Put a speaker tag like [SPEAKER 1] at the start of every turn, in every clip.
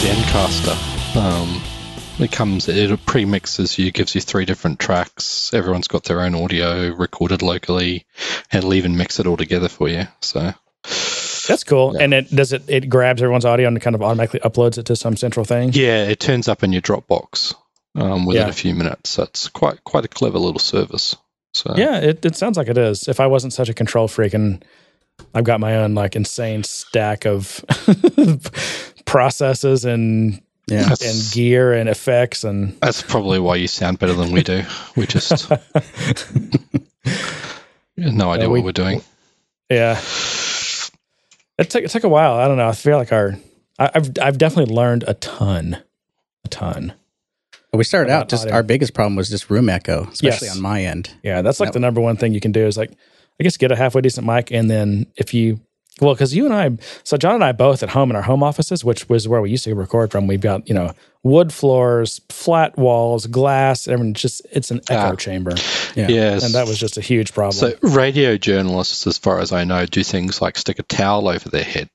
[SPEAKER 1] Zencastr. Um, it comes, it pre-mixes you, gives you three different tracks. Everyone's got their own audio recorded locally, and it'll even mix it all together for you. So
[SPEAKER 2] that's cool. Yeah. And it does it it grabs everyone's audio and kind of automatically uploads it to some central thing.
[SPEAKER 1] Yeah, it turns up in your Dropbox um, within yeah. a few minutes. That's quite quite a clever little service. So
[SPEAKER 2] yeah, it, it sounds like it is. If I wasn't such a control freak and I've got my own like insane stack of processes and yeah. and gear and effects and
[SPEAKER 1] that's probably why you sound better than we do. We just no idea we, what we're doing.
[SPEAKER 2] Yeah, it took it took a while. I don't know. I feel like our I, have I've definitely learned a ton, a ton.
[SPEAKER 3] We started out just audio. our biggest problem was just room echo, especially yes. on my end.
[SPEAKER 2] Yeah, that's like that, the number one thing you can do is like I guess get a halfway decent mic, and then if you well, because you and I, so John and I both at home in our home offices, which was where we used to record from. We've got you know wood floors, flat walls, glass. Mean, just it's an echo ah, chamber.
[SPEAKER 1] Yeah. Yes,
[SPEAKER 2] and that was just a huge problem.
[SPEAKER 1] So radio journalists, as far as I know, do things like stick a towel over their head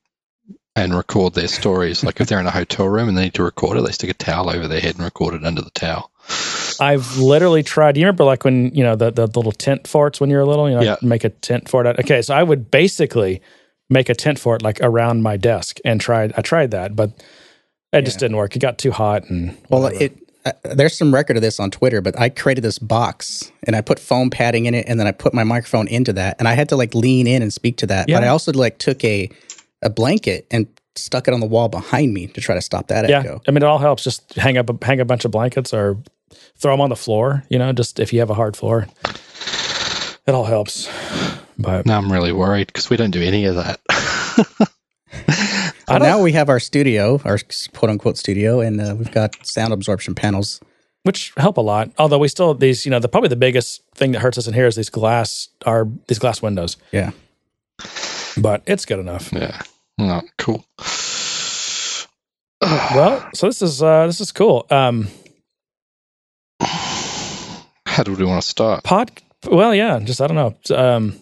[SPEAKER 1] and record their stories. like if they're in a hotel room and they need to record it, they stick a towel over their head and record it under the towel.
[SPEAKER 2] I've literally tried. Do you remember like when you know the the little tent forts when you were little? You know, yeah. make a tent fort. Out. Okay, so I would basically make a tent for it like around my desk and tried I tried that, but it yeah. just didn't work. It got too hot and
[SPEAKER 3] whatever. well, it uh, there's some record of this on Twitter, but I created this box and I put foam padding in it, and then I put my microphone into that, and I had to like lean in and speak to that. Yeah. But I also like took a a blanket and stuck it on the wall behind me to try to stop that yeah. echo.
[SPEAKER 2] I mean, it all helps. Just hang up a, hang a bunch of blankets or throw them on the floor. You know, just if you have a hard floor, it all helps. But
[SPEAKER 1] now I'm really worried because we don't do any of that.
[SPEAKER 3] well, now we have our studio, our quote unquote studio, and uh, we've got sound absorption panels,
[SPEAKER 2] which help a lot. Although we still these, you know, the probably the biggest thing that hurts us in here is these glass are these glass windows.
[SPEAKER 3] Yeah,
[SPEAKER 2] but it's good enough.
[SPEAKER 1] Yeah, cool.
[SPEAKER 2] well, so this is uh this is cool. Um,
[SPEAKER 1] how do we want to start?
[SPEAKER 2] Pod. Well, yeah, just I don't know. Um,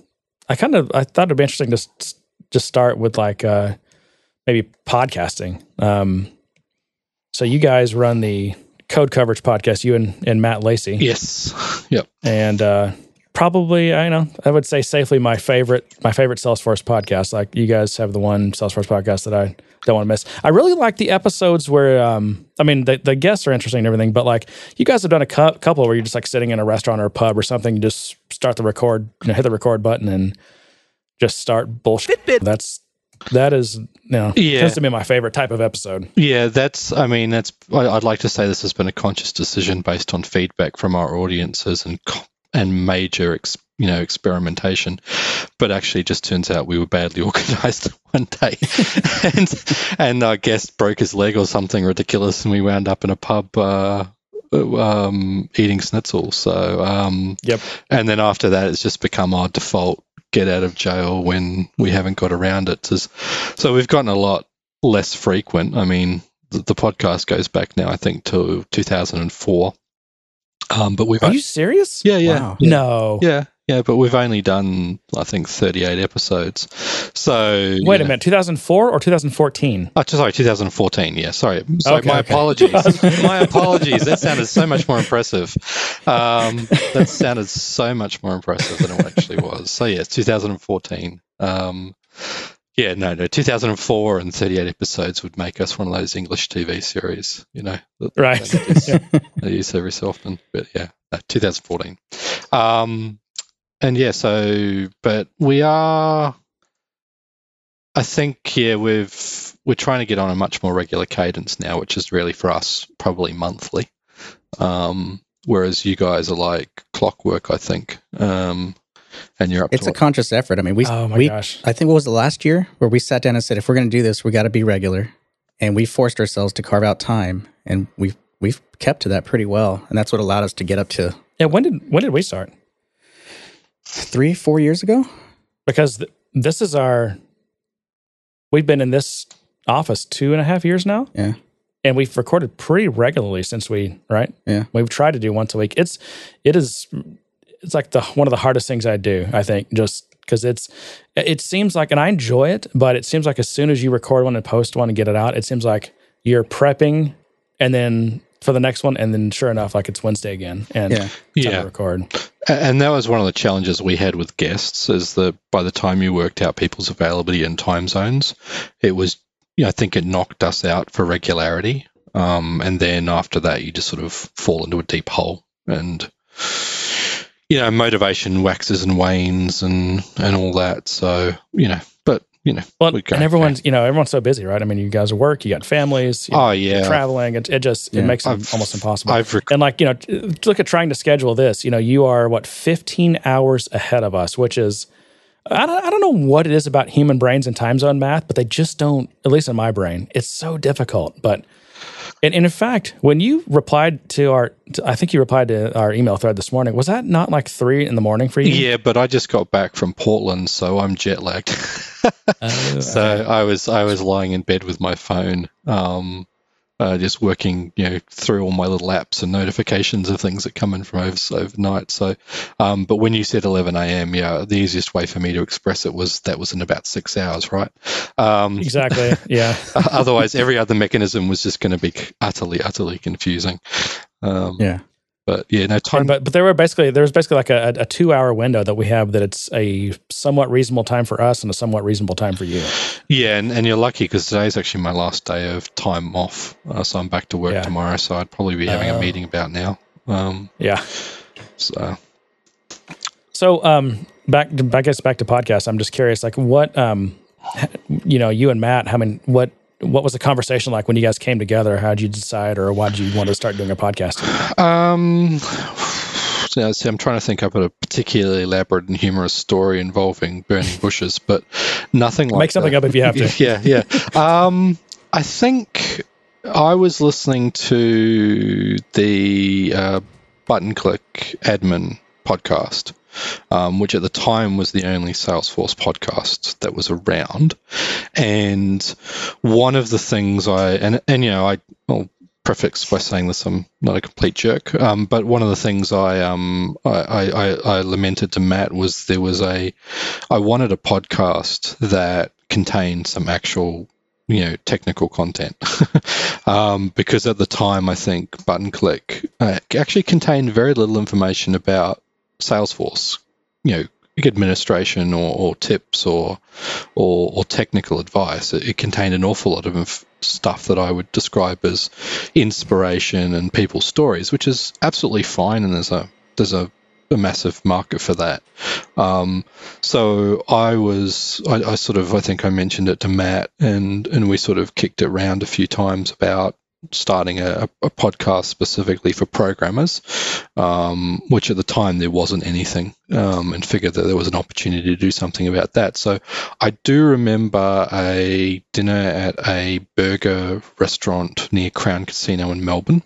[SPEAKER 2] I kind of I thought it'd be interesting to just start with like uh, maybe podcasting. Um, so you guys run the code coverage podcast, you and, and Matt Lacey.
[SPEAKER 1] Yes. Yep.
[SPEAKER 2] And uh, probably I know I would say safely my favorite my favorite Salesforce podcast. Like you guys have the one Salesforce podcast that I don't want to miss. I really like the episodes where um I mean the, the guests are interesting and everything, but like you guys have done a cu- couple where you're just like sitting in a restaurant or a pub or something, just start the record, you know, hit the record button and just start bullshit. That's that is you know yeah. tends to be my favorite type of episode.
[SPEAKER 1] Yeah, that's. I mean, that's. I'd like to say this has been a conscious decision based on feedback from our audiences and and major ex, you know experimentation, but actually, just turns out we were badly organized one day, and and our guest broke his leg or something ridiculous, and we wound up in a pub. Uh, um, eating schnitzel. So, um,
[SPEAKER 2] yep.
[SPEAKER 1] And then after that, it's just become our default get out of jail when we haven't got around it. So we've gotten a lot less frequent. I mean, the, the podcast goes back now, I think, to 2004. Um, but we've
[SPEAKER 2] are you serious?
[SPEAKER 1] Yeah, yeah,
[SPEAKER 2] wow.
[SPEAKER 1] yeah,
[SPEAKER 2] no,
[SPEAKER 1] yeah, yeah. But we've only done, I think, 38 episodes. So
[SPEAKER 2] wait a know. minute, 2004 or 2014?
[SPEAKER 1] Oh, sorry, 2014. Yeah, sorry. Sorry, okay, my okay. apologies. my apologies. That sounded so much more impressive. Um, that sounded so much more impressive than it actually was. So yes, 2014. Um, yeah, no, no. 2004 and 38 episodes would make us one of those English TV series, you know.
[SPEAKER 2] right.
[SPEAKER 1] I use every so often, but yeah, 2014. Um, and yeah, so, but we are, I think, yeah, we've, we're trying to get on a much more regular cadence now, which is really for us probably monthly. Um, whereas you guys are like clockwork, I think. Um, and you're up.
[SPEAKER 3] It's a conscious effort. I mean, we.
[SPEAKER 2] Oh my
[SPEAKER 3] we,
[SPEAKER 2] gosh!
[SPEAKER 3] I think what was the last year where we sat down and said, if we're going to do this, we got to be regular, and we forced ourselves to carve out time, and we've we've kept to that pretty well, and that's what allowed us to get up to.
[SPEAKER 2] Yeah. When did when did we start?
[SPEAKER 3] Three four years ago.
[SPEAKER 2] Because th- this is our. We've been in this office two and a half years now.
[SPEAKER 3] Yeah
[SPEAKER 2] and we've recorded pretty regularly since we right
[SPEAKER 3] yeah
[SPEAKER 2] we've tried to do once a week it's it is it's like the one of the hardest things I do. I think just because it's it seems like, and I enjoy it, but it seems like as soon as you record one and post one and get it out, it seems like you're prepping, and then for the next one, and then sure enough, like it's Wednesday again, and
[SPEAKER 3] Yeah.
[SPEAKER 1] Yeah.
[SPEAKER 2] record.
[SPEAKER 1] And that was one of the challenges we had with guests is that by the time you worked out people's availability and time zones, it was, you know, I think it knocked us out for regularity. Um, and then after that, you just sort of fall into a deep hole and, you know, motivation waxes and wanes and, and all that. So, you know, but, you know,
[SPEAKER 2] Well,
[SPEAKER 1] we go,
[SPEAKER 2] and everyone's you know everyone's so busy, right? I mean, you guys work, you got families, you oh, know,
[SPEAKER 1] oh,
[SPEAKER 2] you're
[SPEAKER 1] yeah.
[SPEAKER 2] traveling. It, it just
[SPEAKER 3] Yeah.
[SPEAKER 2] it makes it
[SPEAKER 1] I've-
[SPEAKER 2] almost impossible.
[SPEAKER 1] I've rec-
[SPEAKER 2] and like you know, t- look at trying to schedule this. You know, you are what 15 hours ahead of us, which is I don't, I don't know what it is about human brains and time zone math, but they just don't. At least in my brain, it's so difficult. But and, and in fact, when you replied to our, to- I think you replied to our email thread this morning. Was that not like three in the morning for you?
[SPEAKER 1] yeah, but I just got back from Portland, so I'm jet lagged.
[SPEAKER 2] Oh,
[SPEAKER 1] so I was I was lying in bed with my phone, um, uh, just working, you know, through all my little apps and notifications of things that come in from over, overnight. So, um, but when you said 11 a.m., yeah, the easiest way for me to express it was that was in about six hours, right? Um,
[SPEAKER 2] exactly. Yeah.
[SPEAKER 1] otherwise, every other mechanism was just going to be utterly, utterly confusing. Um,
[SPEAKER 3] Yeah.
[SPEAKER 1] But yeah, no
[SPEAKER 2] And-
[SPEAKER 1] time.
[SPEAKER 2] but but there were basically there was basically like a, a two hour window that we have that it's a somewhat reasonable time for us and a somewhat reasonable time for you.
[SPEAKER 1] Yeah, and, and you're lucky because today's actually my last day of time off, uh, so I'm back to work
[SPEAKER 2] Yeah.
[SPEAKER 1] tomorrow. So I'd probably be having
[SPEAKER 2] Oh.
[SPEAKER 1] a meeting about now. Um,
[SPEAKER 2] Yeah.
[SPEAKER 1] so
[SPEAKER 2] So um back to, I guess back to podcast. I'm just curious, like what um you know you and Matt. I mean, what what was the conversation like when you guys came together? How did you decide, or why did you want to start doing a podcast?
[SPEAKER 1] Um, so, see, I'm trying to think up a particularly elaborate and humorous story involving burning bushes, but nothing like
[SPEAKER 2] Make something
[SPEAKER 1] that.
[SPEAKER 2] up if you have to.
[SPEAKER 1] yeah, yeah. Um, I think I was listening to the uh, Button Click Admin podcast, um, which at the time was the only Salesforce podcast that was around. And one of the things I and and you know I well prefix by saying this I'm not a complete jerk, um, but one of the things I um I, I, I I lamented to Matt was there was a I wanted a podcast that contained some actual you know technical content um, because at the time I think button click uh, actually contained very little information about Salesforce you know administration or, or tips or, or or technical advice it, it contained an awful lot of stuff that I would describe as inspiration and people's stories which is absolutely fine and there's a there's a a massive market for that. Um, so I was, I, I sort of, I think I mentioned it to Matt, and and we sort of kicked it around a few times about starting a, a podcast specifically for programmers, um, which at the time there wasn't anything, um, and figured that there was an opportunity to do something about that. So I do remember a dinner at a burger restaurant near Crown Casino in Melbourne,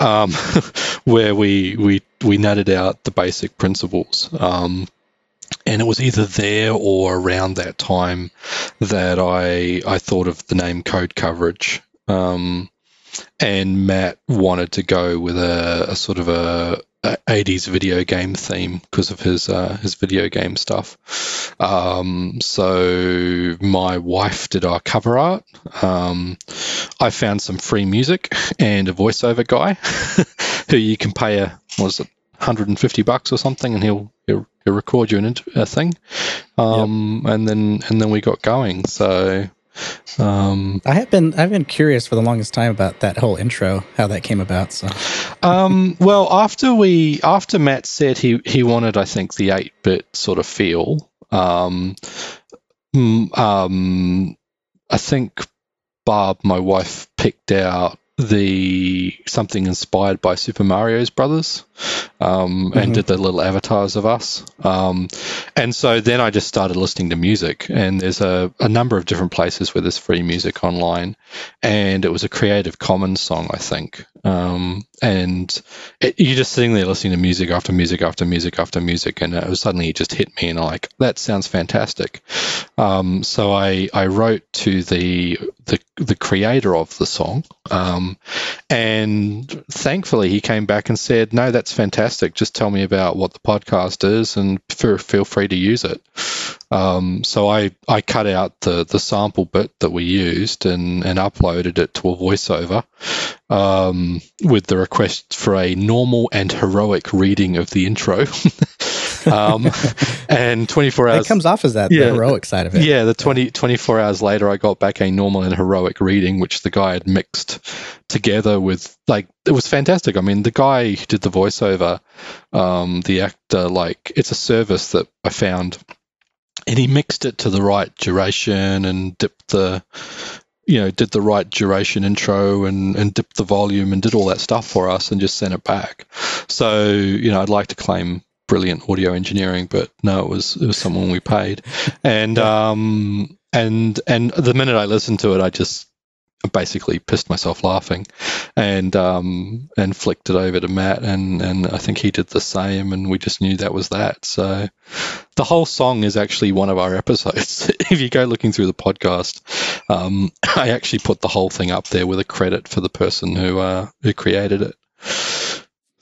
[SPEAKER 1] um, where we we we nutted out the basic principles. Um, and it was either there or around that time that I I thought of the name Code Coverage. Um, and Matt wanted to go with a, a sort of a, a 80s video game theme because of his uh, his video game stuff. Um, so my wife did our cover art. Um, I found some free music and a voiceover guy who you can pay a what is it 150 bucks or something, and he'll he'll, he'll record you an a thing. Um, and then and then we got going. So. Um,
[SPEAKER 3] I have been I've been curious for the longest time about that whole intro, how that came about. So
[SPEAKER 1] Um, well, after we after Matt said he he wanted, I think, the eight bit sort of feel. Um, um, I think Barb, my wife, picked out the something inspired by Super Mario's brothers, um, and
[SPEAKER 3] Mhm.
[SPEAKER 1] did the little avatars of us. Um, and so then I just started listening to music, and there's a, a number of different places where there's free music online, and it was a Creative Commons song, I think. Um, and it, you're just sitting there listening to music after music after music after music, and it was suddenly it just hit me, and I'm like, that sounds fantastic. Um, so I I wrote to the the the creator of the song, um, and thankfully he came back and said, no, that's fantastic. Just tell me about what the podcast is, and feel free to use it. Um, so I, I cut out the, the sample bit that we used and, and uploaded it to a voiceover um, with the request for a normal and heroic reading of the intro. um, and 24 hours.
[SPEAKER 3] It comes off as that, yeah, the heroic side of it.
[SPEAKER 1] Yeah, the 20, 24 hours later, I got back a normal and heroic reading, which the guy had mixed together with, like, it was fantastic. I mean, the guy who did the voiceover, um, the actor, like, it's a service that I found, and he mixed it to the right duration and dipped the you know, did the right duration intro and, and dipped the volume and did all that stuff for us and just sent it back. So, you know, I'd like to claim brilliant audio engineering, but no, it was it was someone we paid, and um and and the minute I listened to it, I just basically pissed myself laughing, and um and flicked it over to Matt, and and I think he did the same, and we just knew that was that. So the whole song is actually one of our episodes. if you go looking through the podcast, um, I actually put the whole thing up there with a credit for the person who uh, who created it.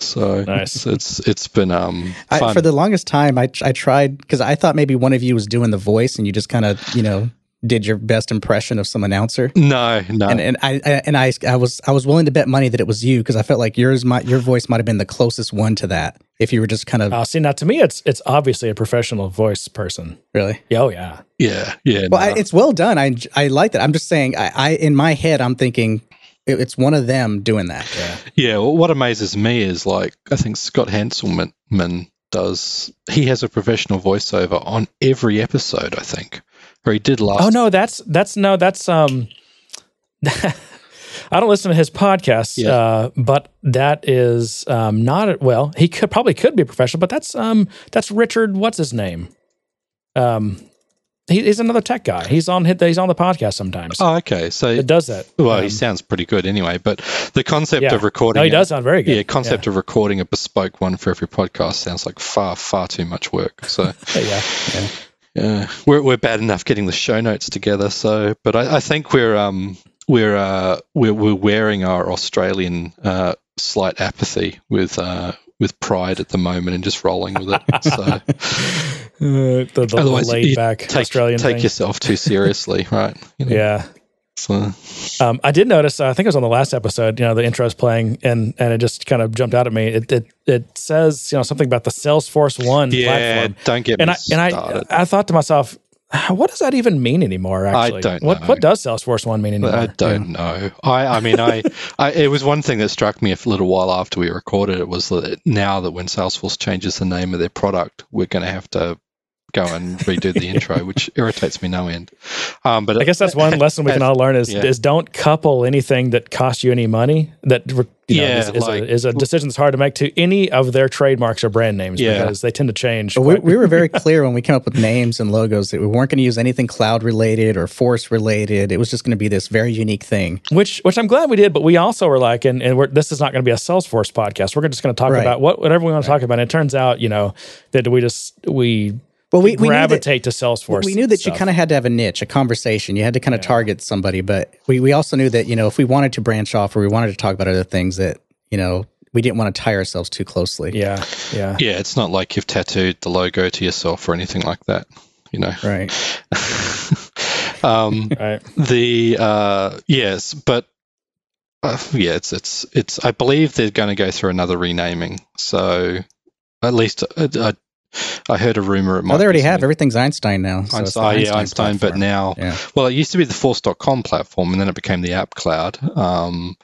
[SPEAKER 1] So nice. it's it's been um
[SPEAKER 3] I, for the longest time I I tried because I thought maybe one of you was doing the voice and you just kind of you know did your best impression of some announcer.
[SPEAKER 1] No, no.
[SPEAKER 3] And, and I, I and I I was I was willing to bet money that it was you because I felt like yours might your voice might have been the closest one to that if you were just kind of.
[SPEAKER 2] Oh, see, now to me, it's it's obviously a professional voice person.
[SPEAKER 3] Really?
[SPEAKER 2] Yeah, oh yeah.
[SPEAKER 1] Yeah, yeah.
[SPEAKER 3] Well, no. I, it's well done. I I like that. I'm just saying. I, I in my head, I'm thinking it's one of them doing that.
[SPEAKER 1] Yeah. Yeah. Well, what amazes me is like I think Scott Hanselman does. He has a professional voiceover on every episode. I think, or he did last.
[SPEAKER 2] Oh no, that's that's no, that's um. I don't listen to his podcast, yeah. uh, but that is um, not well. He could probably could be a professional, but that's um, that's Richard. What's his name? Um, he, he's another tech guy. He's on he's on the podcast sometimes.
[SPEAKER 1] Oh, okay. So
[SPEAKER 2] it does that.
[SPEAKER 1] Well, um, he sounds pretty good anyway. But the concept yeah. of recording,
[SPEAKER 2] no, he does sound very good.
[SPEAKER 1] Yeah, concept yeah. of recording a bespoke one for every podcast sounds like far far too much work. So
[SPEAKER 2] yeah, yeah.
[SPEAKER 1] Yeah, we're we're bad enough getting the show notes together. So, but I, I think we're um we're uh we're we're wearing our Australian uh slight apathy with uh with pride at the moment and just rolling with it. So, uh,
[SPEAKER 2] the, the, otherwise, laid back
[SPEAKER 1] take,
[SPEAKER 2] Australian
[SPEAKER 1] take
[SPEAKER 2] thing.
[SPEAKER 1] yourself too seriously, right?
[SPEAKER 2] You know? Yeah. So. Um, I did notice. Uh, I think it was on the last episode. You know, the intro is playing, and and it just kind of jumped out at me. It it, it says you know something about the Salesforce One
[SPEAKER 1] yeah,
[SPEAKER 2] platform.
[SPEAKER 1] Don't get
[SPEAKER 2] and
[SPEAKER 1] me
[SPEAKER 2] I, started. And I I thought to myself, what does that even mean anymore? Actually,
[SPEAKER 1] I don't.
[SPEAKER 2] What
[SPEAKER 1] know.
[SPEAKER 2] what does Salesforce One mean anymore?
[SPEAKER 1] I don't yeah. know. I I mean, I, I it was one thing that struck me a little while after we recorded it was that now that when Salesforce changes the name of their product, we're going to have to go and redo the intro, which irritates me no end. Um, but
[SPEAKER 2] I guess that's one lesson we can all learn is, yeah. is don't couple anything that costs you any money that you know, yeah, is, is, like, a, is, a, decision that's hard to make to any of their trademarks or brand names yeah. because they tend to change.
[SPEAKER 3] We, we, were very clear when we came up with names and logos that we weren't going to use anything cloud related or force related. It was just going to be this very unique thing.
[SPEAKER 2] Which which I'm glad we did, but we also were like, and, and this is not going to be a Salesforce podcast. We're just going to talk right. about what, whatever we want to talk about. And it turns out, you know, that we just we well, we, we gravitate
[SPEAKER 3] that,
[SPEAKER 2] to Salesforce.
[SPEAKER 3] We knew that stuff. you kind of had to have a niche, a conversation. You had to kind of yeah. target somebody, but we, we also knew that, you know, if we wanted to branch off or we wanted to talk about other things that, you know, we didn't want to tie ourselves too closely.
[SPEAKER 2] Yeah. Yeah.
[SPEAKER 1] Yeah. It's not like you've tattooed the logo to yourself or anything like that, you know?
[SPEAKER 3] Right.
[SPEAKER 1] um, right. The, uh, yes, but uh, yeah, it's, it's, it's, I believe they're going to go through another renaming. So at least uh, uh I heard a rumor. It might
[SPEAKER 3] oh, they already have everything's Einstein now.
[SPEAKER 1] So Einstein, Einstein, yeah, Einstein. Platform. But now, yeah. well, it used to be the Force.com platform, and then it became the App Cloud. Um,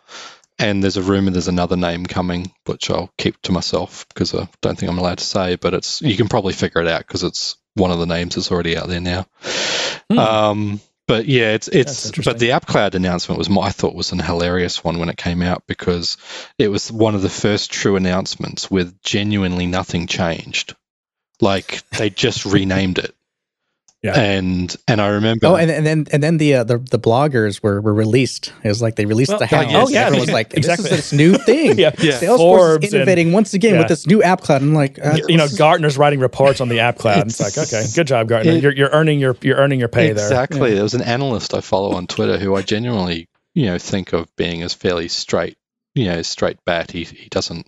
[SPEAKER 1] and there's a rumor there's another name coming, which I'll keep to myself because I don't think I'm allowed to say. But it's you can probably figure it out because it's one of the names that's already out there now. Hmm. Um, but yeah, it's it's but the App Cloud announcement was I thought was an hilarious one when it came out because it was one of the first true announcements with genuinely nothing changed. Like they just renamed it. Yeah. And and I remember.
[SPEAKER 3] Oh, and, and then and then the uh, the the bloggers were were released. It was like they released well, the house.
[SPEAKER 2] Oh yeah,
[SPEAKER 3] it was like exactly. this is this new thing.
[SPEAKER 2] yeah, yeah.
[SPEAKER 3] Salesforce Forbes is innovating and, once again yeah. with this new app cloud. I'm like,
[SPEAKER 2] uh, you know, Gartner's writing reports on the app cloud. It's, it's like, okay, good job, Gartner. It, you're, you're earning your you're earning your pay
[SPEAKER 1] exactly.
[SPEAKER 2] there.
[SPEAKER 1] Exactly. There was an analyst I follow on Twitter who I genuinely you know think of being as fairly straight, you know, straight bat. He he doesn't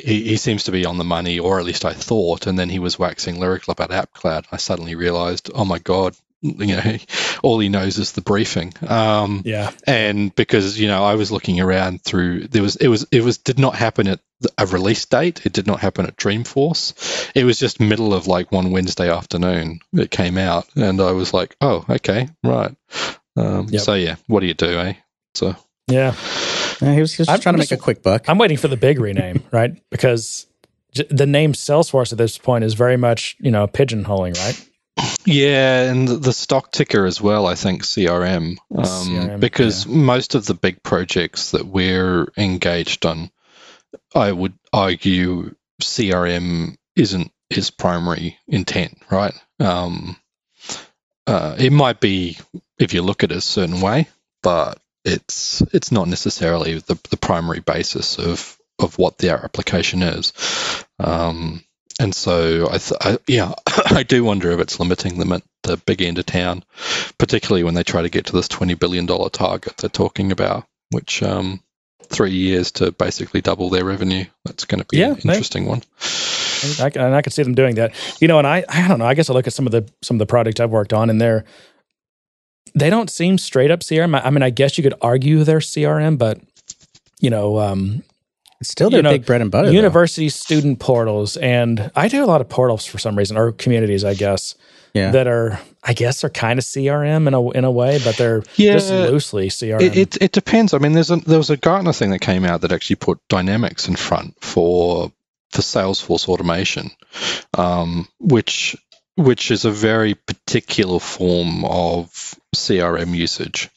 [SPEAKER 1] he, he seems to be on the money, or at least I thought. And then he was waxing lyrical about AppCloud. I suddenly realized, oh my god, you know, all he knows is the briefing. Um,
[SPEAKER 2] yeah.
[SPEAKER 1] And because you know, I was looking around through there was it was it was did not happen at a release date. It did not happen at Dreamforce. It was just middle of like one Wednesday afternoon it came out, and I was like, oh, okay, right. Um, yep. So yeah, what do you do, eh? So
[SPEAKER 2] yeah.
[SPEAKER 3] Yeah he was, he was trying to make a quick buck.
[SPEAKER 2] I'm waiting for the big rename, right? Because the name Salesforce at this point is very much you know pigeonholing, right?
[SPEAKER 1] Yeah, and the stock ticker as well, I think CRM, um, CRM because yeah. most of the big projects that we're engaged on, I would argue CRM isn't his primary intent, right? Um, uh, it might be if you look at it a certain way, but it's it's not necessarily the, the primary basis of of what their application is. Um, and so I, th- I, yeah, I do wonder if it's limiting them at the big end of town, particularly when they try to get to this twenty billion dollar target they're talking about, which um, three years to basically double their revenue. That's going to be yeah, an interesting one.
[SPEAKER 2] I, and I can see them doing that. You know, and I, I don't know. I guess I look at some of the some of the projects I've worked on, and they're they don't seem straight up CRM. I, I mean, I guess you could argue they're CRM, but you know, um,
[SPEAKER 3] it's still their you know, big bread and butter.
[SPEAKER 2] University though. student portals, and I do a lot of portals for some reason, or communities, I guess. Yeah. That are, I guess, are kind of CRM in a in a way, but they're yeah, just loosely CRM.
[SPEAKER 1] It, it, it depends. I mean, there's a there was a Gartner thing that came out that actually put Dynamics in front for for Salesforce automation, um, which which is a very particular form of CRM usage,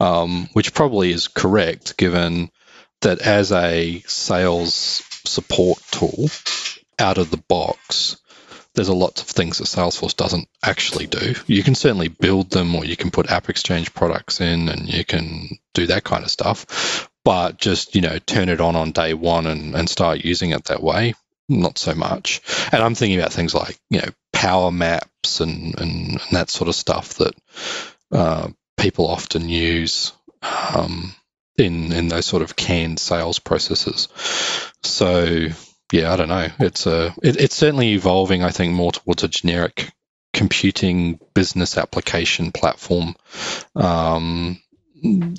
[SPEAKER 1] um, which probably is correct given that as a sales support tool out of the box, there's a lot of things that Salesforce doesn't actually do. You can certainly build them or you can put App Exchange products in and you can do that kind of stuff. But just, you know, turn it on on day one and, and start using it that way, not so much. And I'm thinking about things like, you know, power maps and, and, that sort of stuff that uh, people often use. Um, in in those sort of canned sales processes. So yeah, I don't know. It's a it, it's certainly evolving. I think more towards a generic computing business application platform. Um,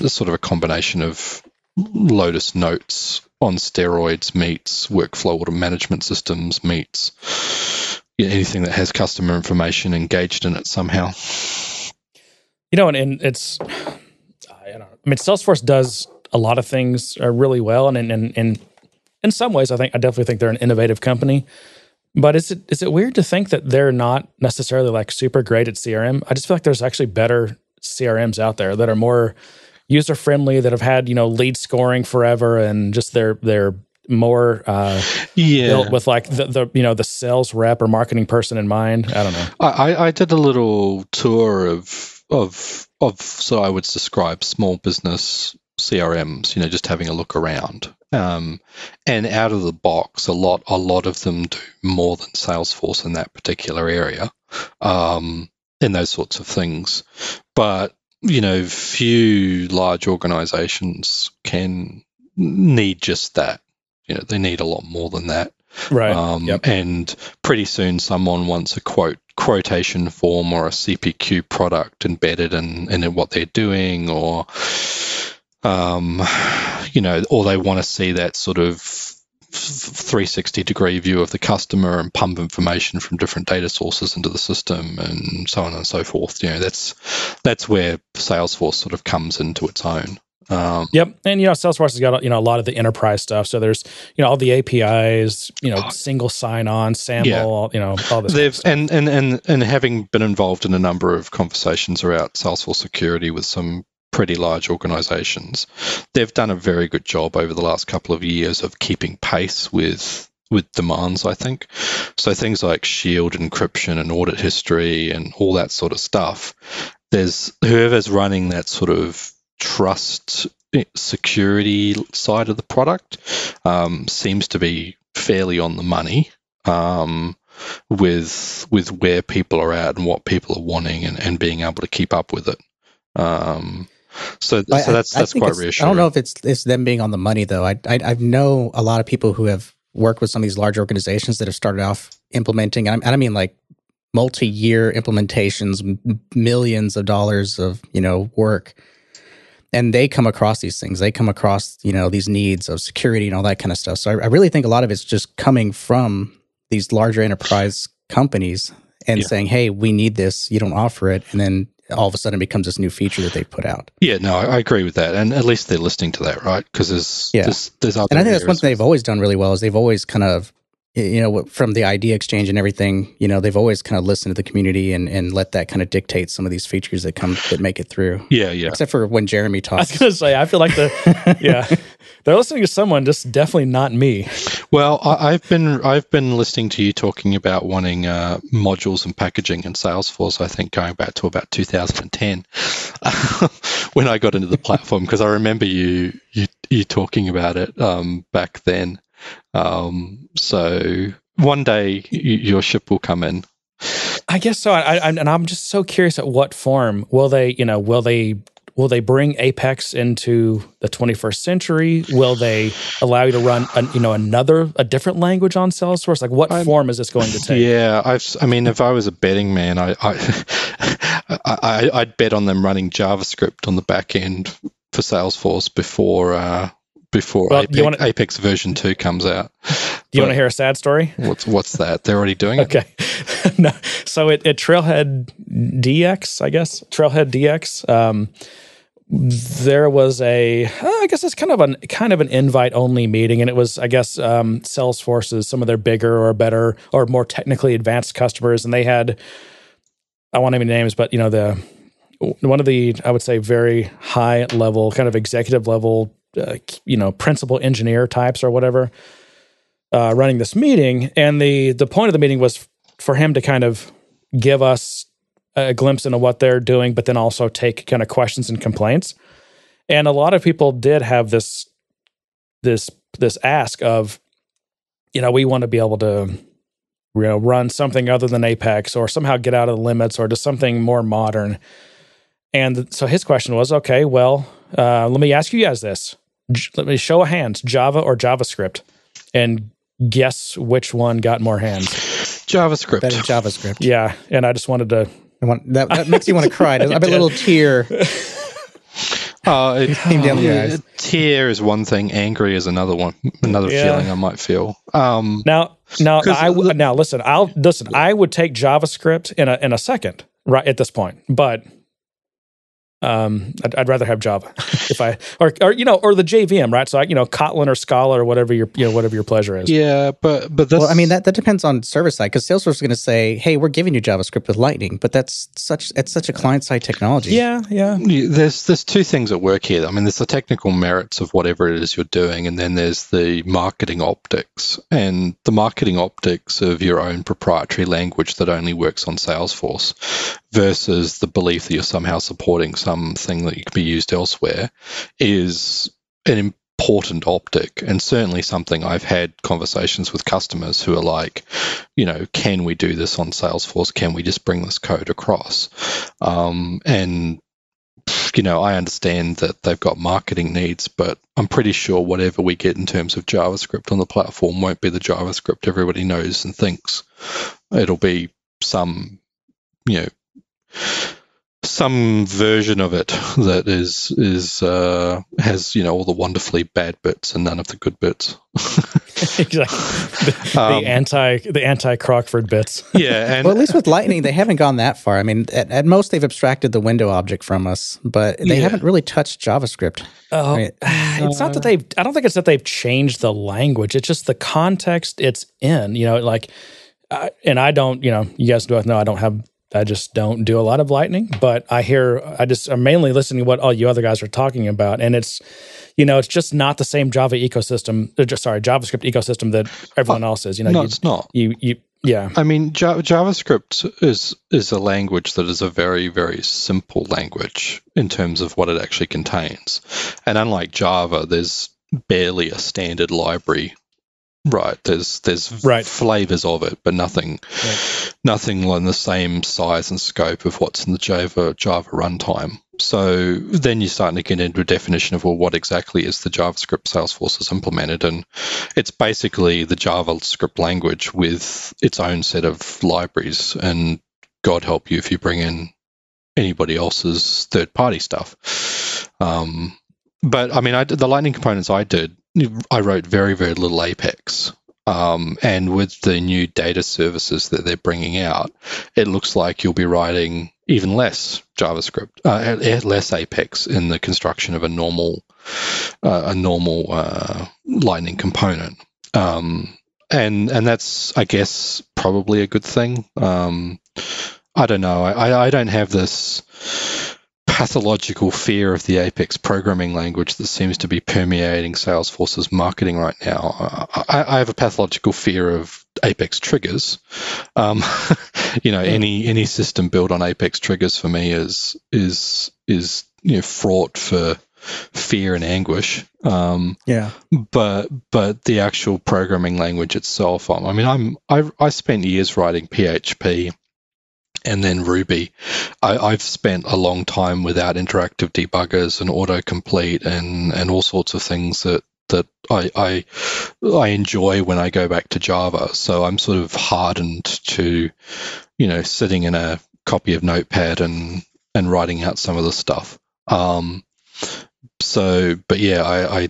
[SPEAKER 1] sort of a combination of Lotus Notes on steroids meets workflow order management systems meets anything that has customer information engaged in it somehow.
[SPEAKER 2] You know, and, and it's I don't know. I mean, Salesforce does a lot of things uh, really well, and in in in some ways, I think I definitely think they're an innovative company. But is it is it weird to think that they're not necessarily like super great at CRM? I just feel like there's actually better CRMs out there that are more user friendly, that have had you know lead scoring forever, and just they're they're more uh, yeah. built with like the, the you know the sales rep or marketing person in mind. I don't know.
[SPEAKER 1] I, I did a little tour of of of so I would describe small business CRMs. You know, just having a look around. Um, and out of the box, a lot a lot of them do more than Salesforce in that particular area, um, in those sorts of things. But you know, few large organizations can need just that. You know, they need a lot more than that.
[SPEAKER 2] Right. Um,
[SPEAKER 1] yep. And pretty soon, someone wants a quote quotation form or a CPQ product embedded in, in what they're doing, or um, you know, or they want to see that sort of 360 degree view of the customer and pump information from different data sources into the system and so on and so forth. You know, that's that's where Salesforce sort of comes into its own.
[SPEAKER 2] Um, yep, and you know Salesforce has got you know a lot of the enterprise stuff. So there's you know all the APIs, you know, oh, single sign on, SAML, yeah. you know, all this.
[SPEAKER 1] They've and, and and and having been involved in a number of conversations around Salesforce security with some pretty large organizations, they've done a very good job over the last couple of years of keeping pace with with demands, I think. So things like shield encryption and audit history and all that sort of stuff. There's whoever's running that sort of trust eh, security side of the product um, seems to be fairly on the money um, with with where people are at and what people are wanting and, and being able to keep up with it. Um, so, so that's that's quite reassuring.
[SPEAKER 3] I don't know if it's it's them being on the money though. I, I I know a lot of people who have worked with some of these large organizations that have started off implementing, and I mean like multi-year implementations, millions of dollars of you know work, and they come across these things. They come across you know these needs of security and all that kind of stuff. So I, I really think a lot of it's just coming from these larger enterprise companies and yeah. saying, "Hey, we need this. You don't offer it," and then all of a sudden it becomes this new feature that they put out.
[SPEAKER 1] Yeah, no, I, agree with that, and at least they're listening to that, right? Because there's yeah, there's, there's other
[SPEAKER 3] and I think that's one thing they've always done really well is they've always kind of you know from the idea exchange and everything you know they've always kind of listened to the community and, and let that kind of dictate some of these features that come that make it through.
[SPEAKER 1] Yeah yeah.
[SPEAKER 3] Except for when jeremy talks
[SPEAKER 2] i was gonna say i feel like the yeah. They're listening to someone just definitely not me.
[SPEAKER 1] Well I, have been i've been listening to you talking about wanting uh, modules and packaging in salesforce i think going back to about 2010 when i got into the platform because i remember you you you talking about it um, back then um, so one day your ship will come in.
[SPEAKER 2] I guess so. I, I, and I'm just so curious at what form will they, you know, will they will they bring Apex into the 21st century? Will they allow you to run, a, you know, another a different language on Salesforce? Like, what I'm, form is this going to take?
[SPEAKER 1] Yeah, I've. I mean, if I was a betting man, I, I, I would bet on them running JavaScript on the back end for Salesforce before uh, before well, Apex, wanna, Apex, version two comes out.
[SPEAKER 2] Do you want to hear a sad story?
[SPEAKER 1] What's what's that? They're already doing
[SPEAKER 2] it. Okay, no. So it, it Trailhead DX, I guess TrailheaDX. Um, there was a, uh, I guess it's kind of an kind of an invite only meeting, and it was, I guess, um, Salesforce's some of their bigger or better or more technically advanced customers, and they had, I won't name any names, but you know the one of the I would say very high level, kind of executive level uh, you know principal engineer types or whatever uh, running this meeting, and the the point of the meeting was for him to kind of give us a glimpse into what they're doing, but then also take kind of questions and complaints. And a lot of people did have this this this ask of, you know, we want to be able to you know run something other than Apex or somehow get out of the limits or do something more modern. And so his question was, okay, well, uh, let me ask you guys this. J- let me show a hands, Java or JavaScript, and guess which one got more hands.
[SPEAKER 1] JavaScript.
[SPEAKER 3] Better JavaScript.
[SPEAKER 2] Yeah, and I just wanted to.
[SPEAKER 3] I Want, that, that makes you want to cry. I bet a little tear.
[SPEAKER 1] Oh, it came down the eyes. Tear is one thing. Angry is another one. Another yeah. feeling I might feel. Um,
[SPEAKER 2] now, now, I w- now listen. I'll listen. I would take JavaScript in a in a second, right at this point. But um, I'd, I'd, rather have Java if I or or you know or the JVM right. So I, you know Kotlin or Scala or whatever your you know whatever your pleasure is.
[SPEAKER 1] Yeah, but but that's,
[SPEAKER 3] well, I mean that that depends on server side because Salesforce is going to say, hey, we're giving you JavaScript with Lightning, but that's such it's such a client side technology.
[SPEAKER 2] Yeah, yeah.
[SPEAKER 1] There's there's two things at work here. I mean, there's the technical merits of whatever it is you're doing, and then there's the marketing optics and the marketing optics of your own proprietary language that only works on Salesforce versus the belief that you're somehow supporting something that you can be used elsewhere is an important optic and certainly something I've had conversations with customers who are like, you know, can we do this on Salesforce? Can we just bring this code across? Um, and you know, I understand that they've got marketing needs, but I'm pretty sure whatever we get in terms of JavaScript on the platform won't be the JavaScript everybody knows and thinks. It'll be some, you know, some version of it that is is uh, has you know all the wonderfully bad bits and none of the good bits.
[SPEAKER 2] exactly, the, um, the, anti the anti Crockford bits.
[SPEAKER 1] yeah,
[SPEAKER 3] and well, at least with Lightning, they haven't gone that far. I mean, at, at most they've abstracted the window object from us, but they yeah. haven't really touched JavaScript.
[SPEAKER 2] Oh, I mean, it's uh, not that they've. I don't think it's that they've changed the language. It's just the context it's in. You know, like. Uh, and I don't, you know, you guys both know I don't have I just don't do a lot of lightning, but I hear I just I'm mainly listening to what all you other guys are talking about, and it's you know it's just not the same Java ecosystem. Uh, just, sorry, JavaScript ecosystem that everyone else is. You know,
[SPEAKER 1] no,
[SPEAKER 2] you,
[SPEAKER 1] it's not.
[SPEAKER 2] You you yeah.
[SPEAKER 1] I mean, JavaScript is is a language that is a very very simple language in terms of what it actually contains, and unlike Java, there's barely a standard library Right. There's there's
[SPEAKER 2] right.
[SPEAKER 1] flavors of it, but nothing right. nothing in the same size and scope of what's in the Java Java runtime. so then you're starting to get into a definition of well, what exactly is the JavaScript Salesforce has implemented, and it's basically the JavaScript language with its own set of libraries. And God help you if you bring in anybody else's third-party stuff. Um, but I mean, I, the Lightning components I did, I wrote very very little Apex. Um, and with the new data services that they're bringing out, it looks like you'll be writing even less JavaScript, uh, less Apex in the construction of a normal uh, a normal uh, Lightning component. Um, and and that's I guess probably a good thing. Um, I don't know. I, I don't have this pathological fear of the Apex programming language that seems to be permeating Salesforce's marketing right now. I, I have a pathological fear of Apex triggers. Um, you know, any any system built on Apex triggers for me is is is you know fraught for fear and anguish. Um,
[SPEAKER 3] yeah.
[SPEAKER 1] But but the actual programming language itself, I mean, I'm I I spent years writing PHP and then Ruby. I, have spent a long time without interactive debuggers and autocomplete and, and all sorts of things that that I, I I enjoy when I go back to Java. So I'm sort of hardened to, you know, sitting in a copy of Notepad and and writing out some of the stuff. Um, so, but yeah, I, I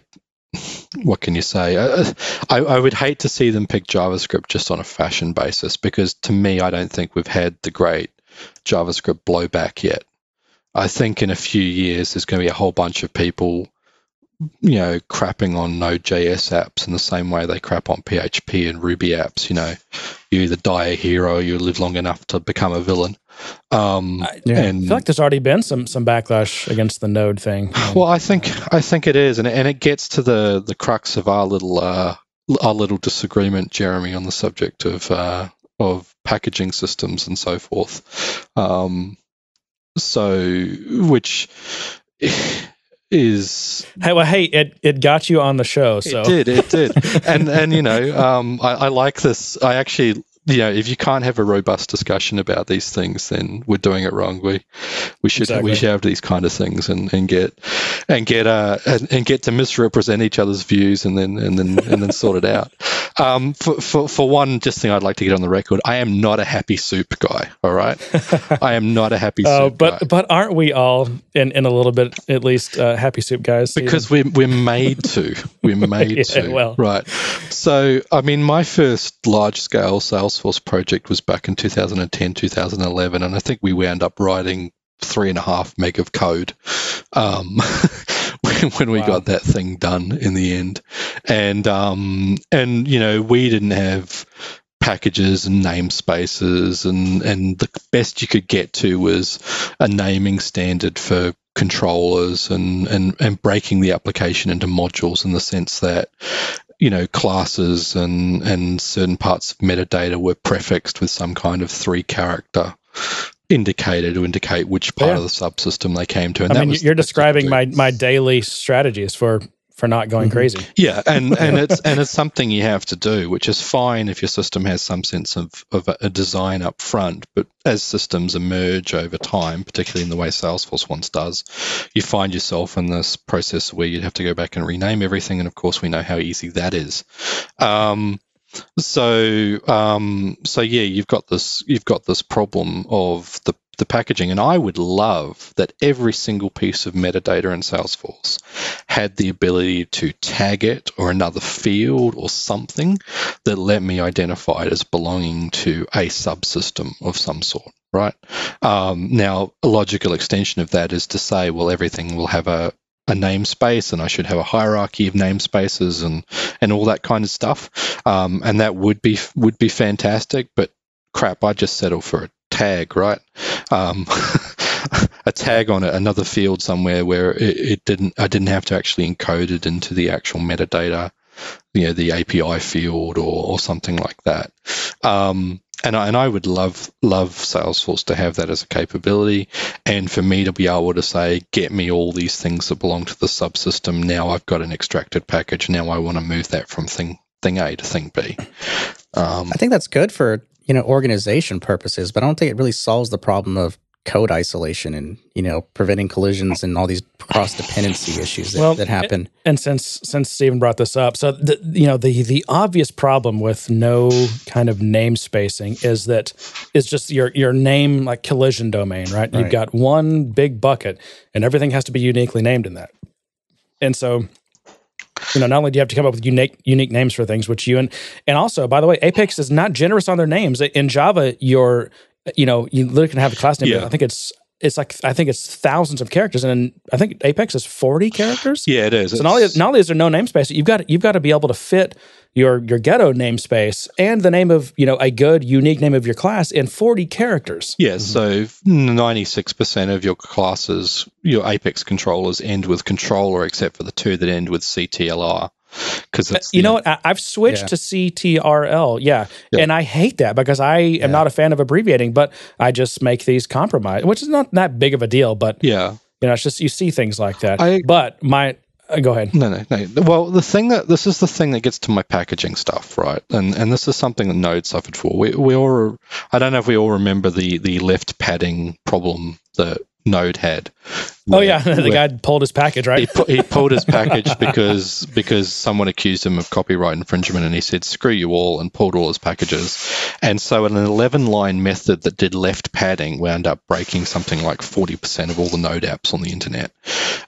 [SPEAKER 1] what can you say? Uh, uh, I, I, would hate to see them pick JavaScript just on a fashion basis because to me, I don't think we've had the great JavaScript blowback yet. I think in a few years, there's going to be a whole bunch of people, you know, crapping on Node.js apps in the same way they crap on PHP and Ruby apps. You know, you either die a hero, or you live long enough to become a villain.
[SPEAKER 2] Um, yeah. and, I feel like there's already been some some backlash against the Node thing.
[SPEAKER 1] Well, I think I think it is, and and it gets to the the crux of our little uh, our little disagreement, Jeremy, on the subject of uh, of packaging systems and so forth. Um, so, which is
[SPEAKER 2] hey well hey it it got you on the show so.
[SPEAKER 1] it did it did. And and you know um I, I like this. I actually you know, if you can't have a robust discussion about these things, then we're doing it wrong. We we should exactly. we should have these kind of things and, and get and get uh and, and, get to misrepresent each other's views and then and then and then sort it out. Um, for, for for one, just thing I'd like to get on the record, I am not a happy soup guy. All right, I am not a happy uh, soup.
[SPEAKER 2] Uh, but
[SPEAKER 1] guy.
[SPEAKER 2] but aren't we all in, in a little bit at least uh, happy soup guys?
[SPEAKER 1] Because we're we're made to. We're made yeah, to. Well, right. So I mean, my first large scale sales Salesforce project was back in 2010, 2011, and I think we wound up writing three and a half meg of code um, when, when, we wow. got that thing done in the end. And um, and you know we didn't have packages and namespaces and and the best you could get to was a naming standard for controllers and, and, and breaking the application into modules in the sense that you know, classes and, and certain parts of metadata were prefixed with some kind of three character indicator to indicate which part yeah. of the subsystem they came to.
[SPEAKER 2] And I mean, you're describing my, my daily strategies for for not going mm-hmm. crazy.
[SPEAKER 1] Yeah, and and it's and it's something you have to do, which is fine if your system has some sense of of a design up front. But as systems emerge over time, particularly in the way Salesforce once does, you find yourself in this process where you'd have to go back and rename everything. And of course, we know how easy that is. Um, so um, so yeah, you've got this you've got this problem of the the packaging. And I would love that every single piece of metadata in Salesforce had the ability to tag it or another field or something that let me identify it as belonging to a subsystem of some sort. Right um, now, a logical extension of that is to say, well, everything will have a, a namespace and I should have a hierarchy of namespaces and and all that kind of stuff. Um, and that would be would be fantastic. But crap, I just settle for a tag, right? Um, a tag on it, another field somewhere where it, it, didn't, I didn't have to actually encode it into the actual metadata, you know, the API field or, or something like that. Um, and I, and I would love love Salesforce to have that as a capability, and for me to be able to say, get me all these things that belong to the subsystem. Now I've got an extracted package. Now I want to move that from thing thing A to thing B.
[SPEAKER 3] Um, I think that's good for you know, organization purposes, but I don't think it really solves the problem of code isolation and you know preventing collisions and all these cross dependency issues that, well, that happen.
[SPEAKER 2] And since since Stephen brought this up, so the, you know the the obvious problem with no kind of name spacing is that is just your your name like collision domain, right? right? You've got one big bucket, and everything has to be uniquely named in that. And so you know, not only do you have to come up with unique unique names for things, which you and and also, by the way, Apex is not generous on their names. In Java, your you know, you literally can have a class name. Yeah. I think it's it's like I think it's thousands of characters, and I think Apex is forty characters.
[SPEAKER 1] Yeah, it is.
[SPEAKER 2] So not only, not only is there no namespace, you've got you've got to be able to fit your your ghetto namespace and the name of you know a good unique name of your class in forty characters.
[SPEAKER 1] Yeah, mm-hmm. so ninety six percent of your classes, your Apex controllers end with controller, except for the two that end with CTLR
[SPEAKER 2] because uh, you know what I, have switched yeah. to CTRL, yeah. yeah. and I hate that because I am yeah. not a fan of abbreviating, but I just make these compromise, which is not that big of a deal, but
[SPEAKER 1] yeah,
[SPEAKER 2] you know, it's just you see things like that. I, but my uh, go ahead.
[SPEAKER 1] No, no, no. Well, the thing that this is the thing that gets to my packaging stuff, right? And and this is something that Node suffered for. We we all I don't know if we all remember the the left padding problem that Node had.
[SPEAKER 2] Where, oh yeah, the guy pulled his package, right?
[SPEAKER 1] He, pu- he pulled his package because because someone accused him of copyright infringement, and he said "screw you all" and pulled all his packages. And so, an 11-line method that did left padding wound up breaking something like 40% of all the Node apps on the internet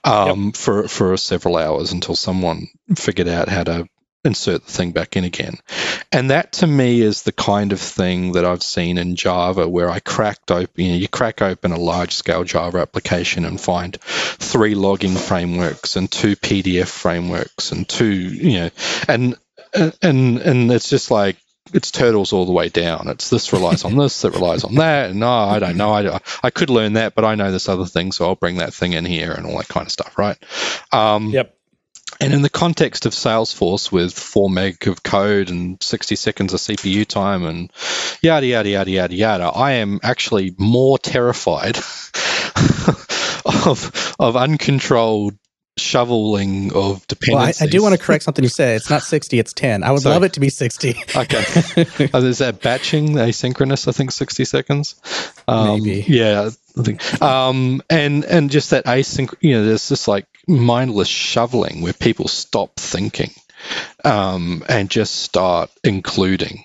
[SPEAKER 1] um, yep. for for several hours until someone figured out how to insert the thing back in again. And that to me is the kind of thing that I've seen in Java where I cracked open, you know, you crack open a large scale Java application and find three logging frameworks and two PDF frameworks and two, you know, and, and, and it's just like, it's turtles all the way down. It's this relies on this, that relies on that, no, oh, I don't know. I, I could learn that, but I know this other thing, so I'll bring that thing in here and all that kind of stuff, right?
[SPEAKER 2] Um, yep.
[SPEAKER 1] And in the context of Salesforce with 4 meg of code and 60 seconds of CPU time and yada, yada, yada, yada, yada, I am actually more terrified of, of uncontrolled shoveling of dependencies.
[SPEAKER 3] Well, I, I, do want to correct something you said. It's not 60, it's 10. I would love it to be 60.
[SPEAKER 1] okay. oh, is that batching, asynchronous, I think 60 seconds?
[SPEAKER 3] Um, Maybe.
[SPEAKER 1] Yeah. I think. Um, and, and just that async, you know, there's this like mindless shoveling where people stop thinking um, and just start including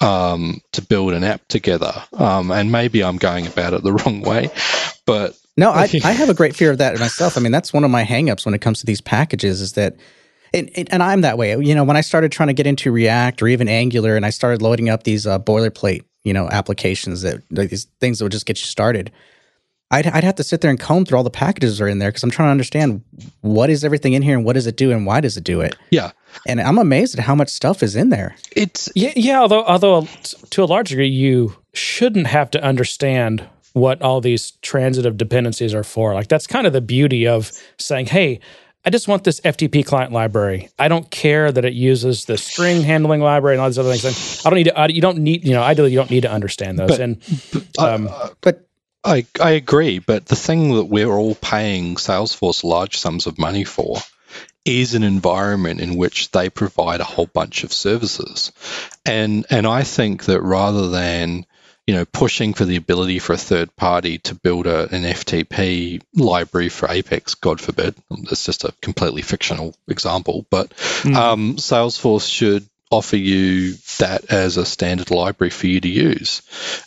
[SPEAKER 1] um, to build an app together. Um, and maybe I'm going about it the wrong way, but
[SPEAKER 3] no, I, I have a great fear of that myself. I mean, that's one of my hangups when it comes to these packages is that, and, and I'm that way. You know, when I started trying to get into React or even Angular, and I started loading up these uh, boilerplate, you know, applications that like these things that would just get you started. I'd, I'd have to sit there and comb through all the packages that are in there because I'm trying to understand what is everything in here and what does it do and why does it do it.
[SPEAKER 1] Yeah,
[SPEAKER 3] and I'm amazed at how much stuff is in there.
[SPEAKER 2] It's yeah, yeah. Although although to a large degree, you shouldn't have to understand what all these transitive dependencies are for. Like that's kind of the beauty of saying, hey, I just want this FTP client library. I don't care that it uses the string handling library and all these other things. I don't need to. I, you don't need. You know, ideally, you don't need to understand those. But, and
[SPEAKER 1] um, uh, but I I agree. But the thing that we're all paying Salesforce large sums of money for is an environment in which they provide a whole bunch of services, and and I think that rather than you know, pushing for the ability for a third party to build a, an FTP library for Apex, God forbid. It's just a completely fictional example, but mm. um, Salesforce should offer you that as a standard library for you to use.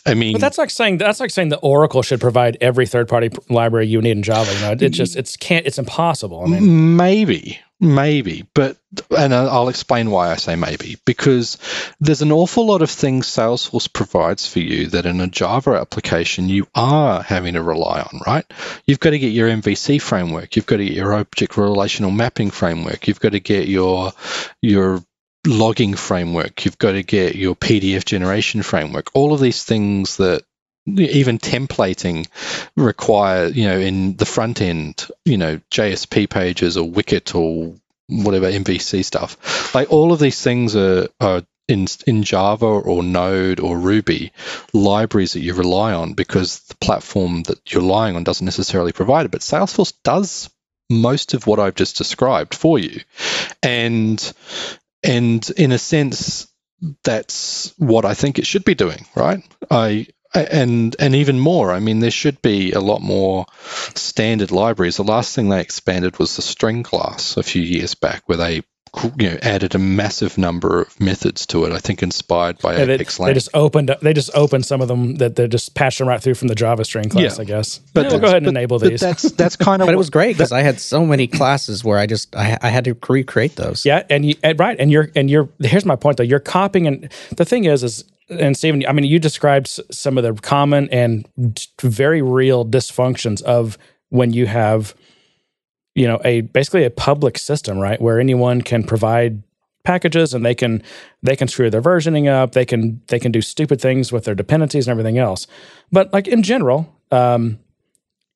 [SPEAKER 1] I mean,
[SPEAKER 2] but that's like saying that's like saying that Oracle should provide every third party library you need in Java. You know, it, it just it's can't it's impossible. I
[SPEAKER 1] mean, maybe, Maybe, but and I'll explain why I say maybe because there's an awful lot of things Salesforce provides for you that in a Java application you are having to rely on, right? You've got to get your MVC framework, you've got to get your object relational mapping framework, you've got to get your your logging framework, you've got to get your PDF generation framework, all of these things that even templating require, you know, in the front end, you know, JSP pages or Wicket or whatever MVC stuff. Like all of these things are, are in in Java or Node or Ruby libraries that you rely on because the platform that you're relying on doesn't necessarily provide it. But Salesforce does most of what I've just described for you, and and in a sense, that's what I think it should be doing, right? I and and even more. I mean, there should be a lot more standard libraries. The last thing they expanded was the string class a few years back, where they you know added a massive number of methods to it. I think inspired by yeah, Apex
[SPEAKER 2] they, they, just opened they just opened some of them that they're just patched them right through from the Java string class. Yeah. I guess. But yeah, we'll go ahead and but, enable these.
[SPEAKER 1] That's that's kind of.
[SPEAKER 3] but it was great because I had so many classes where I just I, I had to recreate those.
[SPEAKER 2] Yeah, and you and, right, and you're and you're here's my point though. You're copying, and the thing is, is and Stephen, I mean, you described some of the common and very real dysfunctions of when you have you know a basically a public system right where anyone can provide packages and they can they can screw their versioning up they can they can do stupid things with their dependencies and everything else. But like in general um,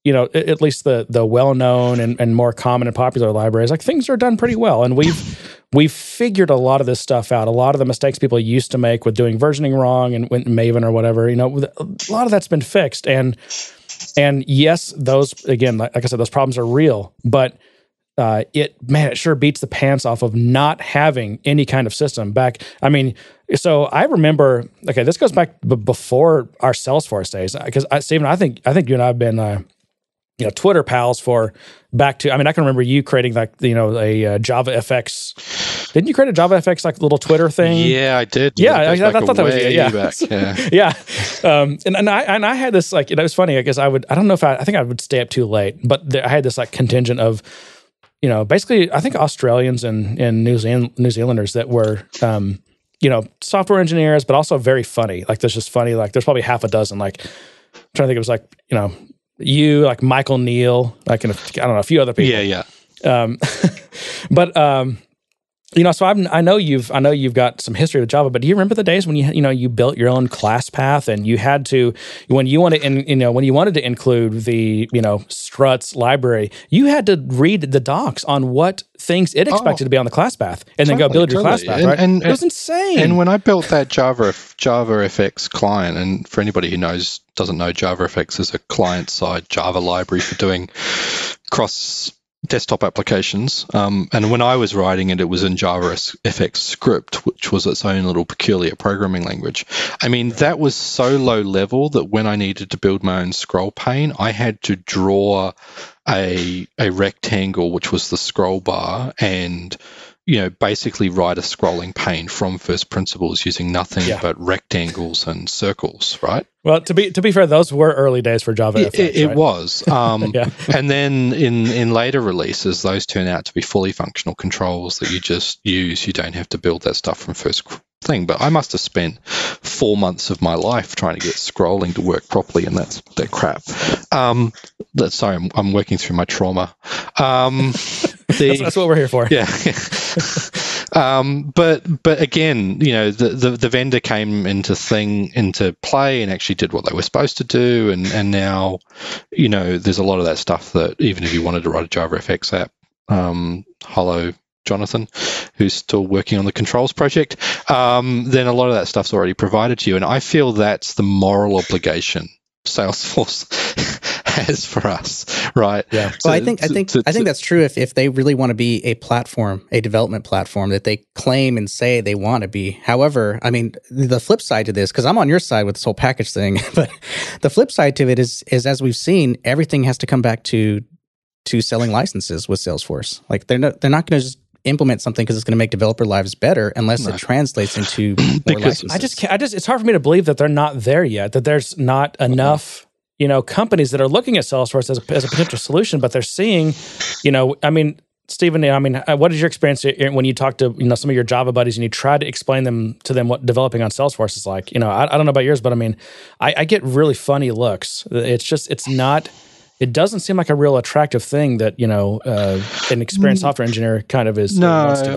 [SPEAKER 2] you know at least the the well-known and, and more common and popular libraries like things are done pretty well and we've we've figured a lot of this stuff out a lot of the mistakes people used to make with doing versioning wrong and maven or whatever you know a lot of that's been fixed and and yes, those again, like, like I said, those problems are real, but uh, it man, it sure beats the pants off of not having any kind of system back. I mean, so I remember. Okay, this goes back b- before our Salesforce days because Stephen, I think I think you and I have been. Uh, you know, Twitter pals for back to. I mean, I can remember you creating like you know a uh, Java FX. Didn't you create a Java FX like little Twitter thing?
[SPEAKER 1] Yeah, I did.
[SPEAKER 2] Yeah, I, I, I, thought that was yeah, back, yeah, yeah. Um, and and I and I had this like it was funny. I guess I would. I don't know if I. I think I would stay up too late, but there, I had this like contingent of. You know, basically, I think Australians and, and New Zealand New Zealanders that were, um, you know, software engineers, but also very funny. Like, there's just funny. Like, there's probably half a dozen. Like, I'm trying to think, it was like, you know, you, like Michael Neale, like I don't know, a few other people.
[SPEAKER 1] Yeah, yeah. Um,
[SPEAKER 2] but um, you know, so I'm, I know you've I know you've got some history with Java, but do you remember the days when you you know you built your own class path and you had to when you wanted in you know when you wanted to include the you know struts library, you had to read the docs on what things it expected oh, to be on the class path and totally, then go build your totally. class path. Right? And, and, it was insane.
[SPEAKER 1] And when I built that Java Java FX client, and for anybody who knows doesn't know, Java FX is a client side Java library for doing cross desktop applications. Um, and when I was writing it, it was in Java FX script, which was its own little peculiar programming language. I mean, that was so low level that when I needed to build my own scroll pane, I had to draw a a rectangle, which was the scroll bar, and you know, basically write a scrolling pane from first principles using nothing yeah. but rectangles and circles, right?
[SPEAKER 2] Well, to be to be fair, those were early days for Java.
[SPEAKER 1] It, FX, it, right? was, um, yeah. and then in in later releases, those turn out to be fully functional controls that you just use. You don't have to build that stuff from first thing. But I must have spent four months of my life trying to get scrolling to work properly, and that's that crap. Um, that, sorry, I'm, I'm, working through my trauma. Um,
[SPEAKER 2] the, that's, that's, what we're here for.
[SPEAKER 1] Yeah. um, but but again, you know, the, the, the vendor came into thing into play and actually did what they were supposed to do, and and now, you know, there's a lot of that stuff that even if you wanted to write a JavaFX app, um, Hello Jonathan, who's still working on the controls project, um, then a lot of that stuff's already provided to you. And I feel that's the moral obligation Salesforce has for us, right?
[SPEAKER 3] Yeah. well, I think I think to, to, I think that's true. If if they really want to be a platform, a development platform that they claim and say they want to be. However, I mean, the flip side to this, because I'm on your side with this whole package thing, but the flip side to it is is as we've seen, everything has to come back to to selling licenses with Salesforce. Like they're not they're not going to just implement something because it's going to make developer lives better unless no. it translates into more.
[SPEAKER 2] I just can't, I just it's hard for me to believe that they're not there yet. That there's not enough you know companies that are looking at Salesforce as a, as a potential solution, but they're seeing, you know, I mean. Stephen, I mean, uh, what is your experience when you talk to you know some of your Java buddies and you try to explain them to them what developing on Salesforce is like? You know, I, I don't know about yours, but I mean, I, I get really funny looks. It's just it's not it doesn't seem like a real attractive thing that you know uh, an experienced mm. software engineer kind of is.
[SPEAKER 1] No,